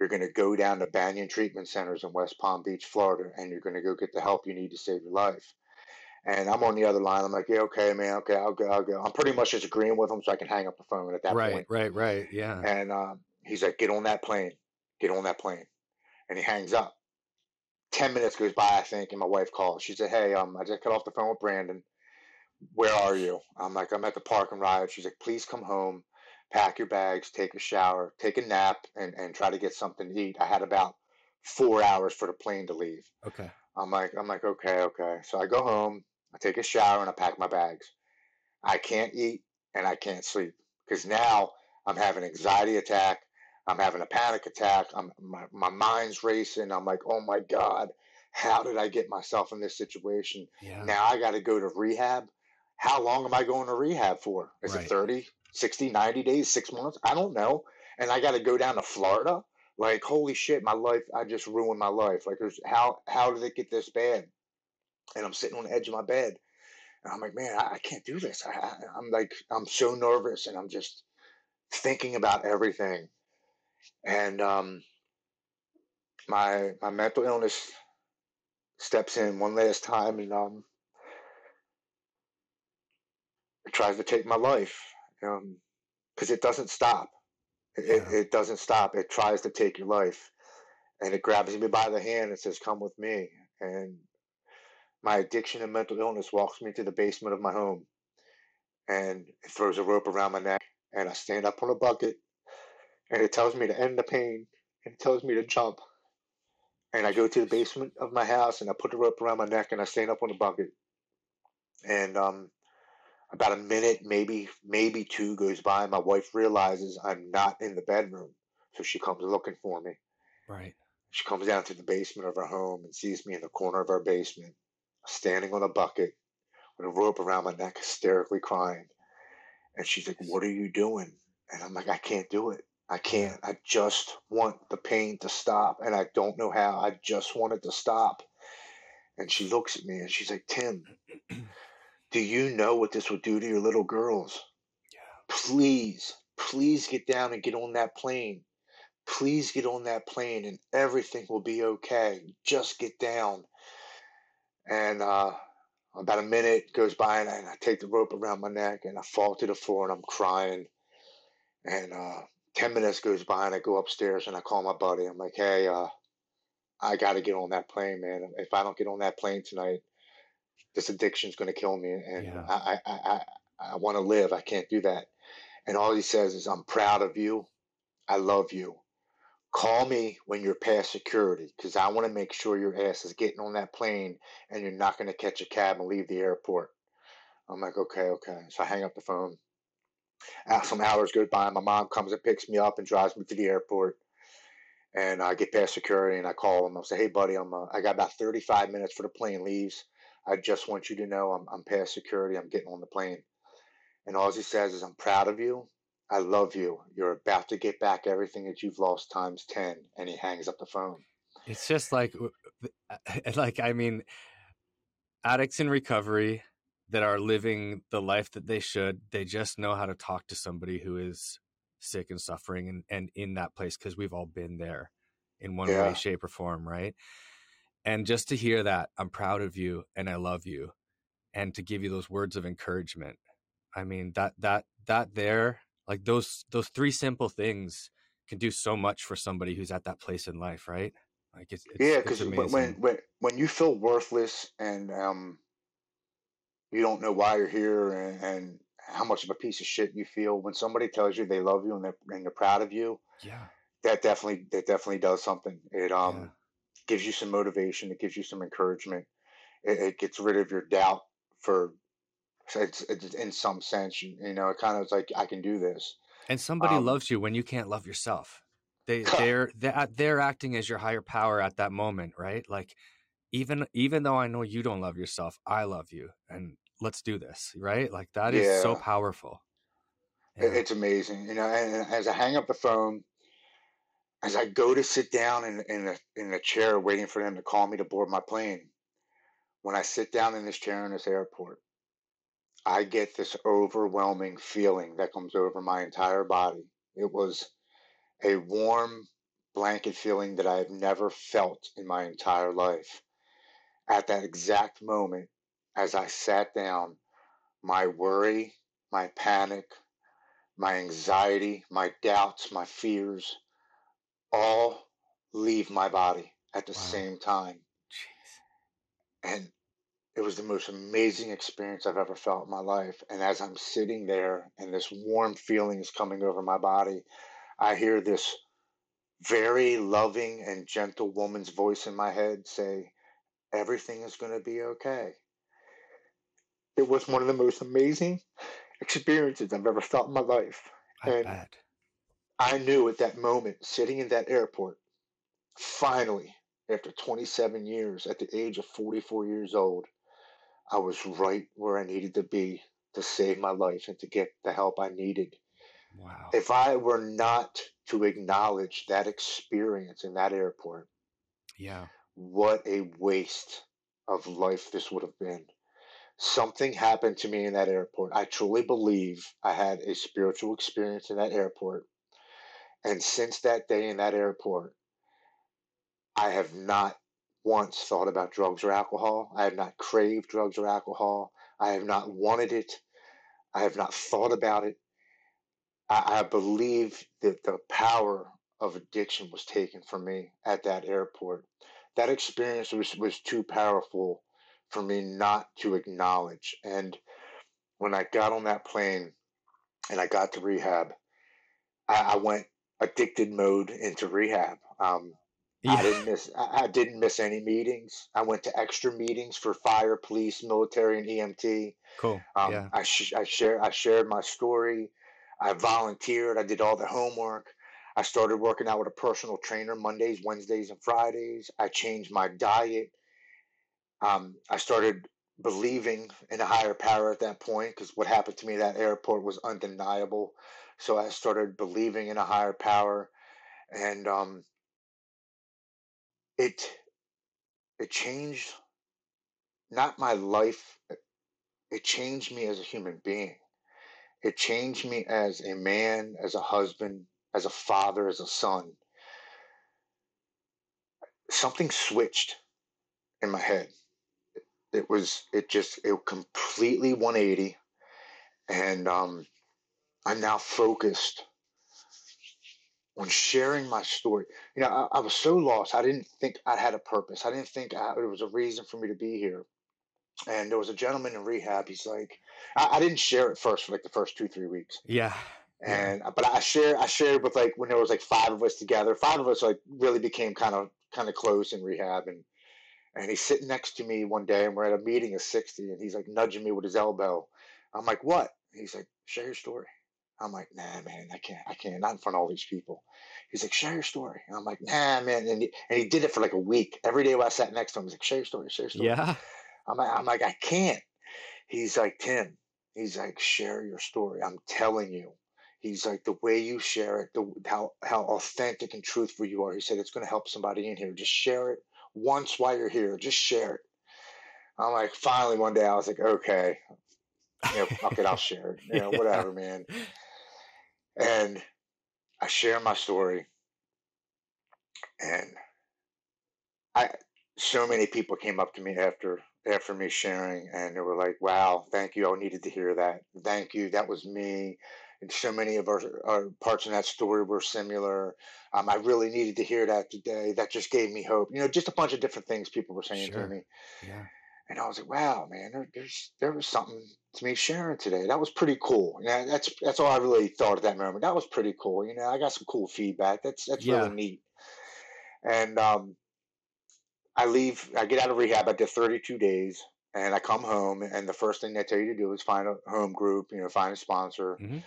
Speaker 3: You're going to go down to Banyan Treatment Centers in West Palm Beach, Florida, and you're going to go get the help you need to save your life. And I'm on the other line. I'm like, yeah, okay, man, okay, I'll go, I'll go. I'm pretty much just agreeing with him so I can hang up the phone at that
Speaker 2: right.
Speaker 3: point.
Speaker 2: Right. Right. Right, yeah.
Speaker 3: And um, he's like, get on that plane, get on that plane. And he hangs up. 10 minutes goes by, I think, and my wife calls. She said, hey, um, I just cut off the phone with Brandon. Where are you? I'm like, I'm at the park and ride. She's like, please come home, pack your bags, take a shower, take a nap, and, and try to get something to eat. I had about four hours for the plane to leave.
Speaker 2: Okay.
Speaker 3: I'm like, I'm like, okay, okay. So I go home, I take a shower, and I pack my bags. I can't eat and I can't sleep because now I'm having anxiety attack. I'm having a panic attack. I'm my, my mind's racing. I'm like, oh my God, how did I get myself in this situation?
Speaker 2: Yeah.
Speaker 3: Now I got to go to rehab. How long am I going to rehab for? Is
Speaker 2: Right.
Speaker 3: it 30, 60, 90 days, six months? I don't know. And I got to go down to Florida. Like, holy shit, my life, I just ruined my life. Like, there's how, how did it get this bad? And I'm sitting on the edge of my bed And I'm like, man, I, I can't do this. I, I, I'm like, I'm so nervous, and I'm just thinking about everything. And um, my my mental illness steps in one last time, and um, tries to take my life. Um, because it doesn't stop. It, yeah. it doesn't stop. It tries to take your life, and it grabs me by the hand and says, "Come with me." And my addiction and mental illness walks me to the basement of my home, and it throws a rope around my neck, and I stand up on a bucket, and it tells me to end the pain, and it tells me to jump. And I go to the basement of my house, and I put the rope around my neck, and I stand up on the bucket, and um, about a minute, maybe maybe two goes by. My wife realizes I'm not in the bedroom, so she comes looking for me.
Speaker 2: Right.
Speaker 3: She comes down to the basement of our home and sees me in the corner of our basement, standing on a bucket with a rope around my neck, hysterically crying. And she's like, "What are you doing?" And I'm like, "I can't do it. I can't. I just want the pain to stop, and I don't know how. I just want it to stop." And she looks at me and she's like, "Tim." Do you know what this would do to your little girls? Yeah. Please, please get down and get on that plane. Please get on that plane and everything will be okay. Just get down. And uh, about a minute goes by and I, and I, take the rope around my neck and I fall to the floor and I'm crying. And uh, 10 minutes goes by and I go upstairs and I call my buddy. I'm like, hey, uh, I got to get on that plane, man. If I don't get on that plane tonight, this addiction is going to kill me, and yeah. I, I, I, I want to live. I can't do that. And all he says is, I'm proud of you. I love you. Call me when you're past security because I want to make sure your ass is getting on that plane and you're not going to catch a cab and leave the airport. I'm like, okay, okay. So I hang up the phone. Some hours go by. My mom comes and picks me up and drives me to the airport. And I get past security and I call him. I say, hey, buddy, I'm uh, I got about 35 minutes for the plane leaves. I just want you to know I'm, I'm past security. I'm getting on the plane. And all he says is, I'm proud of you. I love you. You're about to get back everything that you've lost times 10. And he hangs up the phone.
Speaker 2: It's just like, like, I mean, addicts in recovery that are living the life that they should, they just know how to talk to somebody who is sick and suffering and, and in that place because we've all been there in one yeah. way, shape, or form, right? and just to hear that i'm proud of you and i love you and to give you those words of encouragement i mean that that that there like those those three simple things can do so much for somebody who's at that place in life right like it's, it's
Speaker 3: yeah because when when when you feel worthless and um you don't know why you're here and, and how much of a piece of shit you feel when somebody tells you they love you and they're, and they're proud of you
Speaker 2: yeah
Speaker 3: that definitely that definitely does something it um yeah gives you some motivation. It gives you some encouragement. It, it gets rid of your doubt for it's, it's in some sense. You, you know, it kind of is like I can do this.
Speaker 2: And somebody um, loves you when you can't love yourself. They they're they're they're acting as your higher power at that moment, right? Like even even though I know you don't love yourself, I love you, and let's do this, right? Like that is yeah. so powerful.
Speaker 3: Yeah. It's amazing, you know. And as I hang up the phone, as I go to sit down in in the in the chair waiting for them to call me to board my plane, when I sit down in this chair in this airport, I get this overwhelming feeling that comes over my entire body. It was a warm blanket feeling that I have never felt in my entire life. At that exact moment, as I sat down, my worry, my panic, my anxiety, my doubts, my fears, all leave my body at the wow. same time. Jeez. And it was the most amazing experience I've ever felt in my life. And as I'm sitting there and this warm feeling is coming over my body, I hear this very loving and gentle woman's voice in my head say, Everything is going to be okay. It was one of the most amazing experiences I've ever felt in my life. I and bet. I knew at that moment, sitting in that airport, finally, after 27 years, at the age of 44 years old, I was right where I needed to be to save my life and to get the help I needed. Wow. If I were not to acknowledge that experience in that airport,
Speaker 2: yeah.
Speaker 3: What a waste of life this would have been. something happened to me in that airport. I truly believe I had a spiritual experience in that airport. And since that day in that airport, I have not once thought about drugs or alcohol. I have not craved drugs or alcohol. I have not wanted it. I have not thought about it. I, I believe that the power of addiction was taken from me at that airport. That experience was, was too powerful for me not to acknowledge. And when I got on that plane and I got to rehab, I, I went addicted mode into rehab. Um, yeah. I didn't miss. I didn't miss any meetings. I went to extra meetings for fire, police, military, and EMT.
Speaker 2: Cool. Um, yeah.
Speaker 3: I sh- I shared I shared my story. I volunteered. I did all the homework. I started working out with a personal trainer Mondays, Wednesdays, and Fridays. I changed my diet. Um, I started believing in a higher power at that point because what happened to me at that airport was undeniable. So I started believing in a higher power, and um, it it changed not my life. It changed me as a human being. It changed me as a man, as a husband, as a father, as a son. Something switched in my head. It was it just it completely 180, and um, I'm now focused on sharing my story. You know, I, I, was so lost. I didn't think I had a purpose. I didn't think I, there was a reason for me to be here. And there was a gentleman in rehab. He's like, I, I didn't share it first for like the first two, three weeks.
Speaker 2: Yeah.
Speaker 3: And but I shared, I shared with like when there was like five of us together. Five of us like really became kind of kind of close in rehab. And and he's sitting next to me one day, and we're at a meeting of sixty, and he's like nudging me with his elbow. I'm like, what? He's like, share your story. I'm like, nah, man, I can't, I can't, not in front of all these people. He's like, share your story. And I'm like, nah, man. And he, and he did it for like a week. Every day when I sat next to him, he's like, share your story, share your story.
Speaker 2: Yeah.
Speaker 3: I'm like, I'm like, I can't. He's like, Tim, he's like, share your story. I'm telling you. He's like, the way you share it, the how how authentic and truthful you are. He said, it's going to help somebody in here. Just share it once while you're here. Just share it. I'm like, finally, one day I was like, okay, you know, fuck it, I'll share it. You know, yeah. whatever, man. And I share my story, and I so many people came up to me after after me sharing, and they were like, "Wow, thank you! I needed to hear that. Thank you. That was me." And so many of our, our parts in that story were similar. Um, I really needed to hear that today. That just gave me hope. You know, just a bunch of different things people were saying sure. to me.
Speaker 2: Yeah.
Speaker 3: And I was like, wow, man, there, there's there was something to me sharing today. That was pretty cool. Yeah, that's that's all I really thought at that moment. That was pretty cool. You know, I got some cool feedback. That's that's yeah. really neat. And um, I leave. I get out of rehab. I did 32 days, and I come home. And the first thing they tell you to do is find a home group. You know, find a sponsor. Mm-hmm.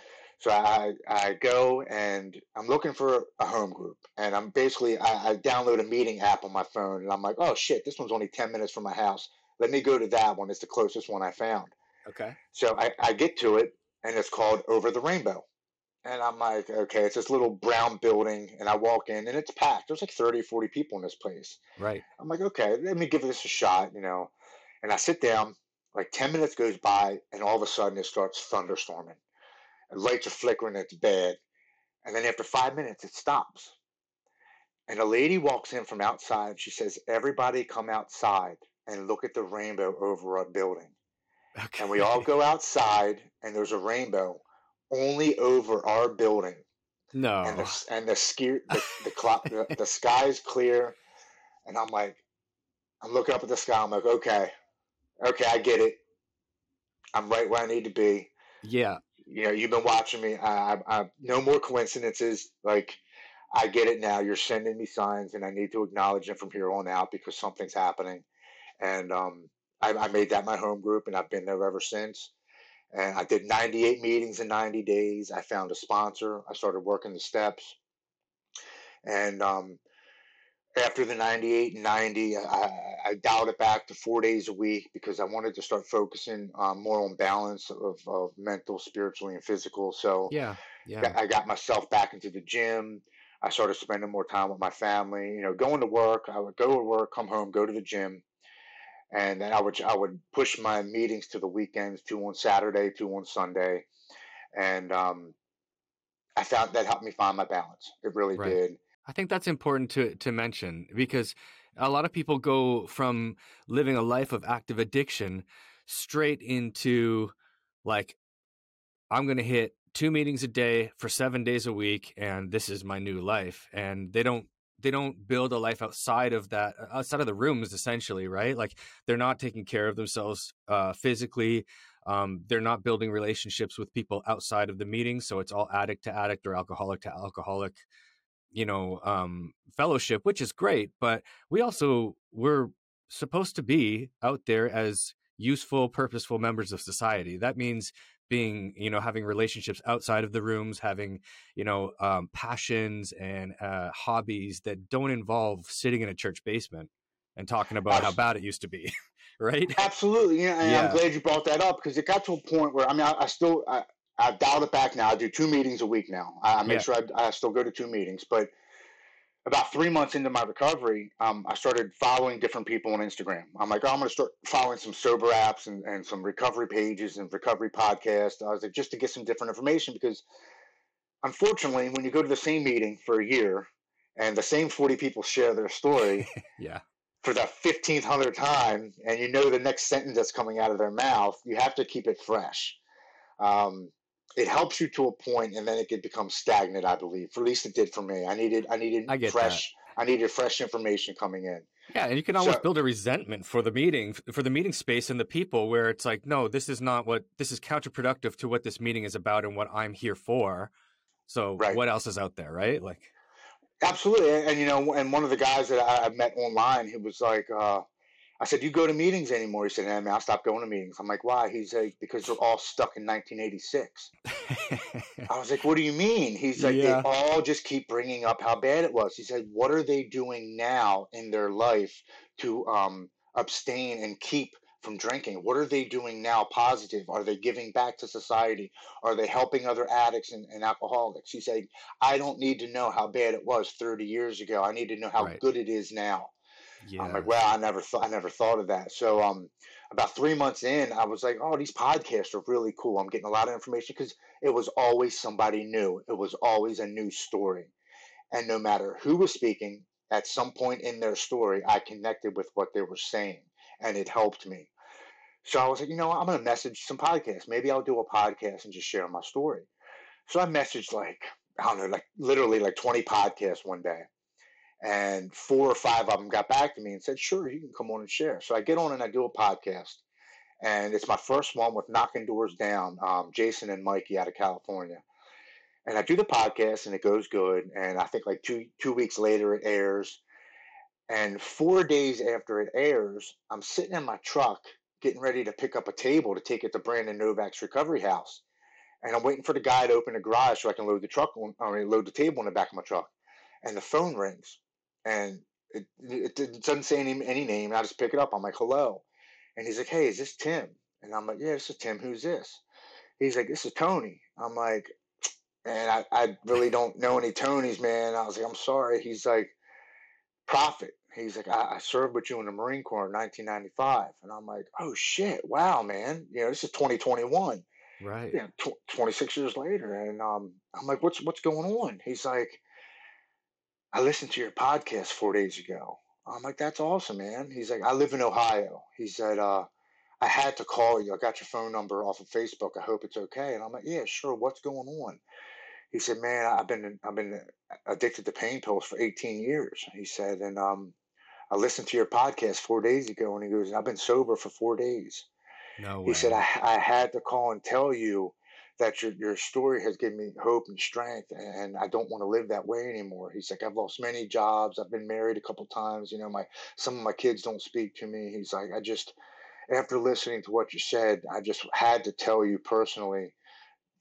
Speaker 3: So I I go and I'm looking for a home group, and I'm basically I, I download a meeting app on my phone, and I'm like, oh shit, this one's only 10 minutes from my house let me go to that one. It's the closest one I found.
Speaker 2: Okay.
Speaker 3: So I, I get to it, and it's called Over the Rainbow. And I'm like, okay, it's this little brown building, and I walk in, and it's packed. There's like 30, 40 people in this place.
Speaker 2: Right.
Speaker 3: I'm like, okay, let me give this a shot, you know. And I sit down, like 10 minutes goes by, and all of a sudden it starts thunderstorming. Lights are flickering, it's bad. And then after five minutes, it stops. And a lady walks in from outside. She says, Everybody come outside and look at the rainbow over our building. Okay. And we all go outside, and there's a rainbow only over our building.
Speaker 2: No.
Speaker 3: And the and the the the, clock, the, the sky is clear, and I'm like, I'm looking up at the sky. I'm like, okay, okay, I get it. I'm right where I need to be.
Speaker 2: Yeah.
Speaker 3: You know, you've been watching me. I, I, no more coincidences. Like, I get it now. You're sending me signs, and I need to acknowledge them from here on out because something's happening and um, I, I, made that my home group, and I've been there ever since. And I did 98 meetings in 90 days. I found a sponsor. I started working the steps, and um, after the 98 and 90, I, I, dialed it back to four days a week because I wanted to start focusing um, more on balance of, of mental, spiritually, and physical. So
Speaker 2: yeah, yeah,
Speaker 3: I got myself back into the gym. I started spending more time with my family. You know, going to work. I would go to work, come home, go to the gym and then I would I would push my meetings to the weekends, two on Saturday, two on Sunday, and um, I found that helped me find my balance. It really right. did.
Speaker 2: I think that's important to to mention because a lot of people go from living a life of active addiction straight into like I'm going to hit two meetings a day for 7 days a week and this is my new life and they don't they don't build a life outside of that outside of the rooms essentially right? Like they're not taking care of themselves uh, physically um, they're not building relationships with people outside of the meeting so it's all addict to addict or alcoholic to alcoholic you know um, fellowship which is great but we also we're supposed to be out there as useful purposeful members of society that means being you know having relationships outside of the rooms having you know um, passions and uh, hobbies that don't involve sitting in a church basement and talking about how bad it used to be right
Speaker 3: absolutely yeah, and yeah. i'm glad you brought that up because it got to a point where i mean i, I still I, i've dialed it back now i do two meetings a week now i, I make yeah. sure I, I still go to two meetings but about three months into my recovery, um, I started following different people on Instagram. I'm like, oh, I'm going to start following some sober apps and, and some recovery pages and recovery podcasts. I was like, just to get some different information because unfortunately, when you go to the same meeting for a year and the same 40 people share their story
Speaker 2: yeah.
Speaker 3: for the 15th, hundredth time, and you know the next sentence that's coming out of their mouth, you have to keep it fresh. Um, it helps you to a point and then it could become stagnant i believe. For at least it did for me. I needed i needed I fresh that. i needed fresh information coming in.
Speaker 2: Yeah and you can almost so, build a resentment for the meeting for the meeting space and the people where it's like no this is not what this is counterproductive to what this meeting is about and what i'm here for. So right. what else is out there right? Like
Speaker 3: absolutely and, and you know and one of the guys that i, I met online he was like uh I said, "You go to meetings anymore?" He said, "Hey, man, I stopped going to meetings." I'm like, "Why?" He's like, "Because they're all stuck in 1986." I was like, "What do you mean?" He's like, yeah. "They all just keep bringing up how bad it was." He said, "What are they doing now in their life to um, abstain and keep from drinking? What are they doing now positive? Are they giving back to society? Are they helping other addicts and, and alcoholics?" He said, "I don't need to know how bad it was 30 years ago. I need to know how right. good it is now." Yeah. I'm like, wow, I never thought I never thought of that. So um, about three months in, I was like, oh, these podcasts are really cool. I'm getting a lot of information because it was always somebody new. It was always a new story, and no matter who was speaking, at some point in their story, I connected with what they were saying, and it helped me. So I was like, you know, what? I'm going to message some podcasts. Maybe I'll do a podcast and just share my story. So I messaged like I don't know, like literally like 20 podcasts one day. And four or five of them got back to me and said, sure, you can come on and share. So I get on and I do a podcast. And it's my first one with Knocking Doors Down, um, Jason and Mikey out of California. And I do the podcast and it goes good. And I think like two two weeks later it airs. And four days after it airs, I'm sitting in my truck getting ready to pick up a table to take it to Brandon Novak's recovery house. And I'm waiting for the guy to open the garage so I can load the truck on, I load the table in the back of my truck. And the phone rings and it, it, it doesn't say any, any name. I just pick it up. I'm like, hello. And he's like, hey, is this Tim? And I'm like, yeah, this is Tim. Who's this? He's like, this is Tony. I'm like, and I, I really don't know any Tonys, man. I was like, I'm sorry. He's like, Prophet. He's like, I, I served with you in the Marine Corps in 1995. And I'm like, oh shit, wow, man. You know, this is 2021.
Speaker 2: Right.
Speaker 3: Yeah, tw- 26 years later. And um, I'm like, what's what's going on? He's like, I listened to your podcast four days ago. I'm like, that's awesome, man. He's like, I live in Ohio. He said, uh, I had to call you. I got your phone number off of Facebook. I hope it's okay. And I'm like, yeah, sure. What's going on? He said, man, I've been I've been addicted to pain pills for 18 years. He said, and um, I listened to your podcast four days ago, and he goes, I've been sober for four days.
Speaker 2: No way.
Speaker 3: He said, I, I had to call and tell you that your, your story has given me hope and strength and I don't want to live that way anymore. He's like, I've lost many jobs. I've been married a couple times. You know, my, some of my kids don't speak to me. He's like, I just, after listening to what you said, I just had to tell you personally,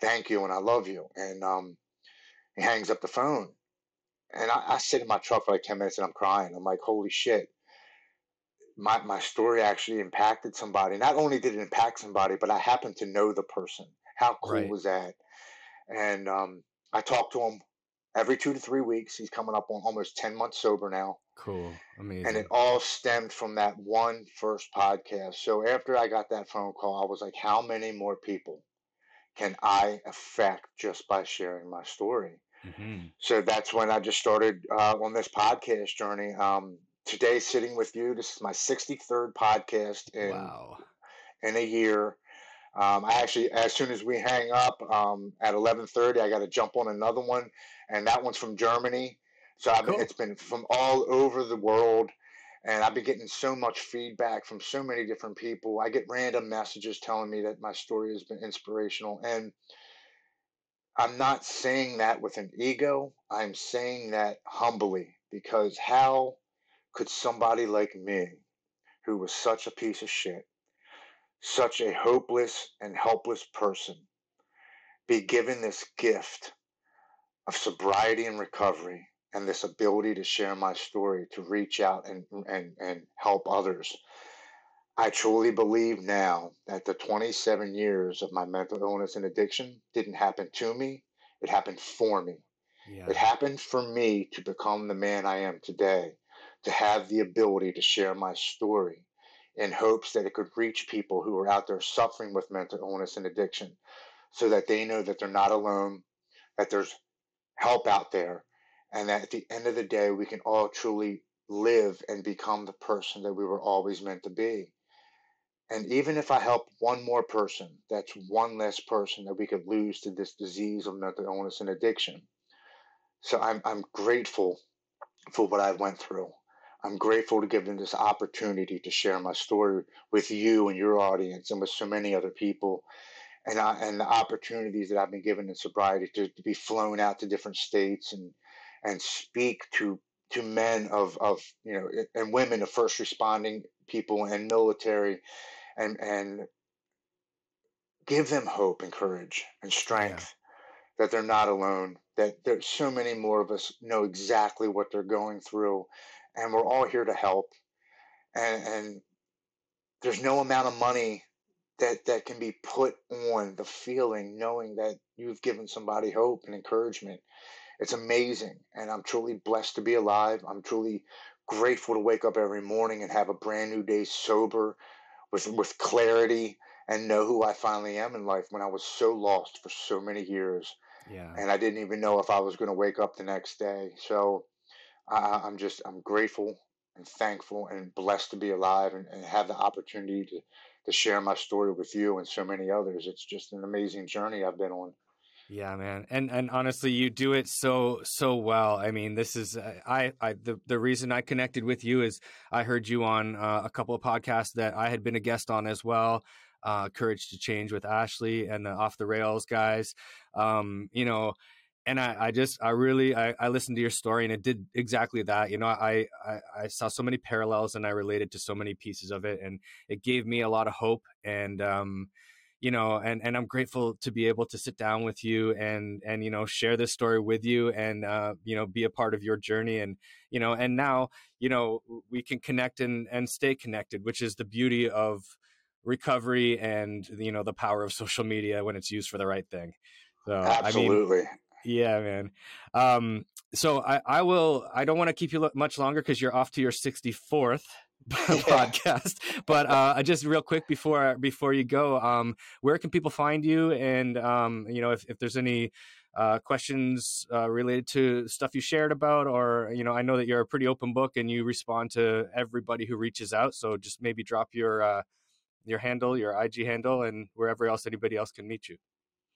Speaker 3: thank you. And I love you. And, um, he hangs up the phone and I, I sit in my truck for like 10 minutes and I'm crying. I'm like, holy shit. My, my story actually impacted somebody. Not only did it impact somebody, but I happen to know the person how cool right. was that? And um, I talk to him every two to three weeks. He's coming up on almost 10 months sober now.
Speaker 2: Cool. Amazing.
Speaker 3: And it all stemmed from that one first podcast. So after I got that phone call, I was like, how many more people can I affect just by sharing my story? Mm-hmm. So that's when I just started uh, on this podcast journey. Um, today, sitting with you, this is my 63rd podcast in, wow. in a year. Um, I actually, as soon as we hang up um, at 11:30, I got to jump on another one, and that one's from Germany. So I've cool. it's been from all over the world, and I've been getting so much feedback from so many different people. I get random messages telling me that my story has been inspirational, and I'm not saying that with an ego. I'm saying that humbly because how could somebody like me, who was such a piece of shit, such a hopeless and helpless person, be given this gift of sobriety and recovery and this ability to share my story, to reach out and, and, and help others. I truly believe now that the 27 years of my mental illness and addiction didn't happen to me, it happened for me. Yeah. It happened for me to become the man I am today, to have the ability to share my story in hopes that it could reach people who are out there suffering with mental illness and addiction so that they know that they're not alone, that there's help out there, and that at the end of the day, we can all truly live and become the person that we were always meant to be. And even if I help one more person, that's one less person that we could lose to this disease of mental illness and addiction. So I'm, I'm grateful for what I went through. I'm grateful to give them this opportunity to share my story with you and your audience and with so many other people. And, I, and the opportunities that I've been given in sobriety to, to be flown out to different states and and speak to to men of of you know and women of first responding people and military and and give them hope and courage and strength yeah. that they're not alone that there's so many more of us know exactly what they're going through and we're all here to help and and there's no amount of money that that can be put on the feeling knowing that you've given somebody hope and encouragement it's amazing. And I'm truly blessed to be alive. I'm truly grateful to wake up every morning and have a brand new day sober with, with clarity and know who I finally am in life when I was so lost for so many years. Yeah. And I didn't even know if I was going to wake up the next day. So I, I'm just, I'm grateful and thankful and blessed to be alive and, and have the opportunity to, to share my story with you and so many others. It's just an amazing journey I've been on.
Speaker 2: Yeah, man. And and honestly, you do it so so well. I mean, this is uh, I I the the reason I connected with you is I heard you on uh, a couple of podcasts that I had been a guest on as well. Uh, Courage to Change with Ashley and the Off the Rails guys. Um, you know, and I, I just I really I, I listened to your story and it did exactly that. You know, I, I I saw so many parallels and I related to so many pieces of it, and it gave me a lot of hope and um you know and and i'm grateful to be able to sit down with you and and you know share this story with you and uh you know be a part of your journey and you know and now you know we can connect and and stay connected which is the beauty of recovery and you know the power of social media when it's used for the right thing
Speaker 3: so absolutely I mean,
Speaker 2: yeah man um so i i will i don't want to keep you much longer because you're off to your 64th podcast. But uh, just real quick before before you go, um, where can people find you? And um, you know, if, if there's any uh, questions uh, related to stuff you shared about, or you know, I know that you're a pretty open book and you respond to everybody who reaches out. So just maybe drop your uh, your handle, your IG handle, and wherever else anybody else can meet you.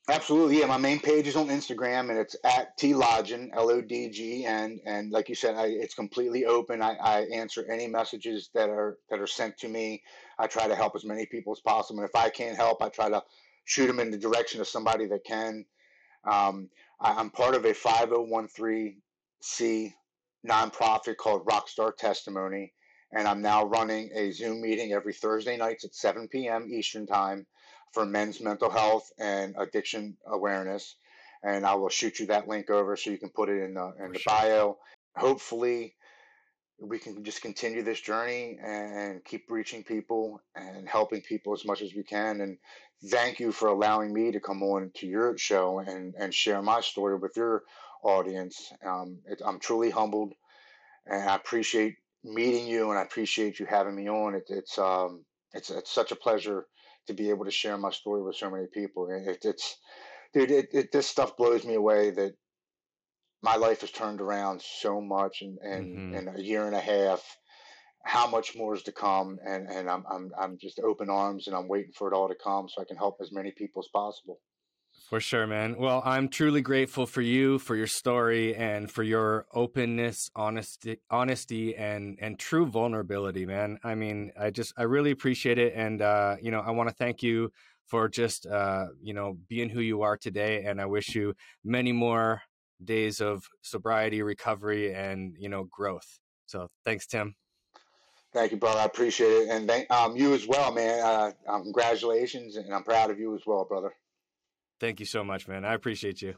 Speaker 3: Absolutely, yeah. My main page is on Instagram, and it's at T Lodgen, L O D G N. And like you said, I, it's completely open. I, I, answer any messages that are that are sent to me. I try to help as many people as possible. And if I can't help, I try to shoot them in the direction of somebody that can. Um, I, am part of a 5013C nonprofit called Rockstar Testimony, and I'm now running a Zoom meeting every Thursday nights at 7 p.m. Eastern Time for men's mental health and addiction awareness. And I will shoot you that link over so you can put it in the in the bio. Hopefully, we can just continue this journey and keep reaching people and helping people as much as we can. And thank you for allowing me to come on to your show and, and share my story with your audience. Um, it, I'm truly humbled and I appreciate meeting you, and I appreciate you having me on. It, it's um, it's it's such a pleasure to be able to share my story with so many people. It, it's dude, it, it, this stuff blows me away that my life has turned around so much in, in, mm-hmm. in a year and a half. How much more is to come, and, and I'm, I'm I'm just open arms, and I'm waiting for it all to come so I can help as many people as possible.
Speaker 2: For sure, man. Well, I'm truly grateful for you, for your story, and for your openness, honesty, honesty, and and true vulnerability, man. I mean, I just I really appreciate it, and uh, you know, I want to thank you for just uh, you know being who you are today, and I wish you many more days of sobriety, recovery, and you know growth. So, thanks, Tim.
Speaker 3: Thank you, brother. I appreciate it, and thank um, you as well, man. Uh, um, congratulations, and I'm proud of you as well, brother.
Speaker 2: Thank you so much, man. I appreciate you.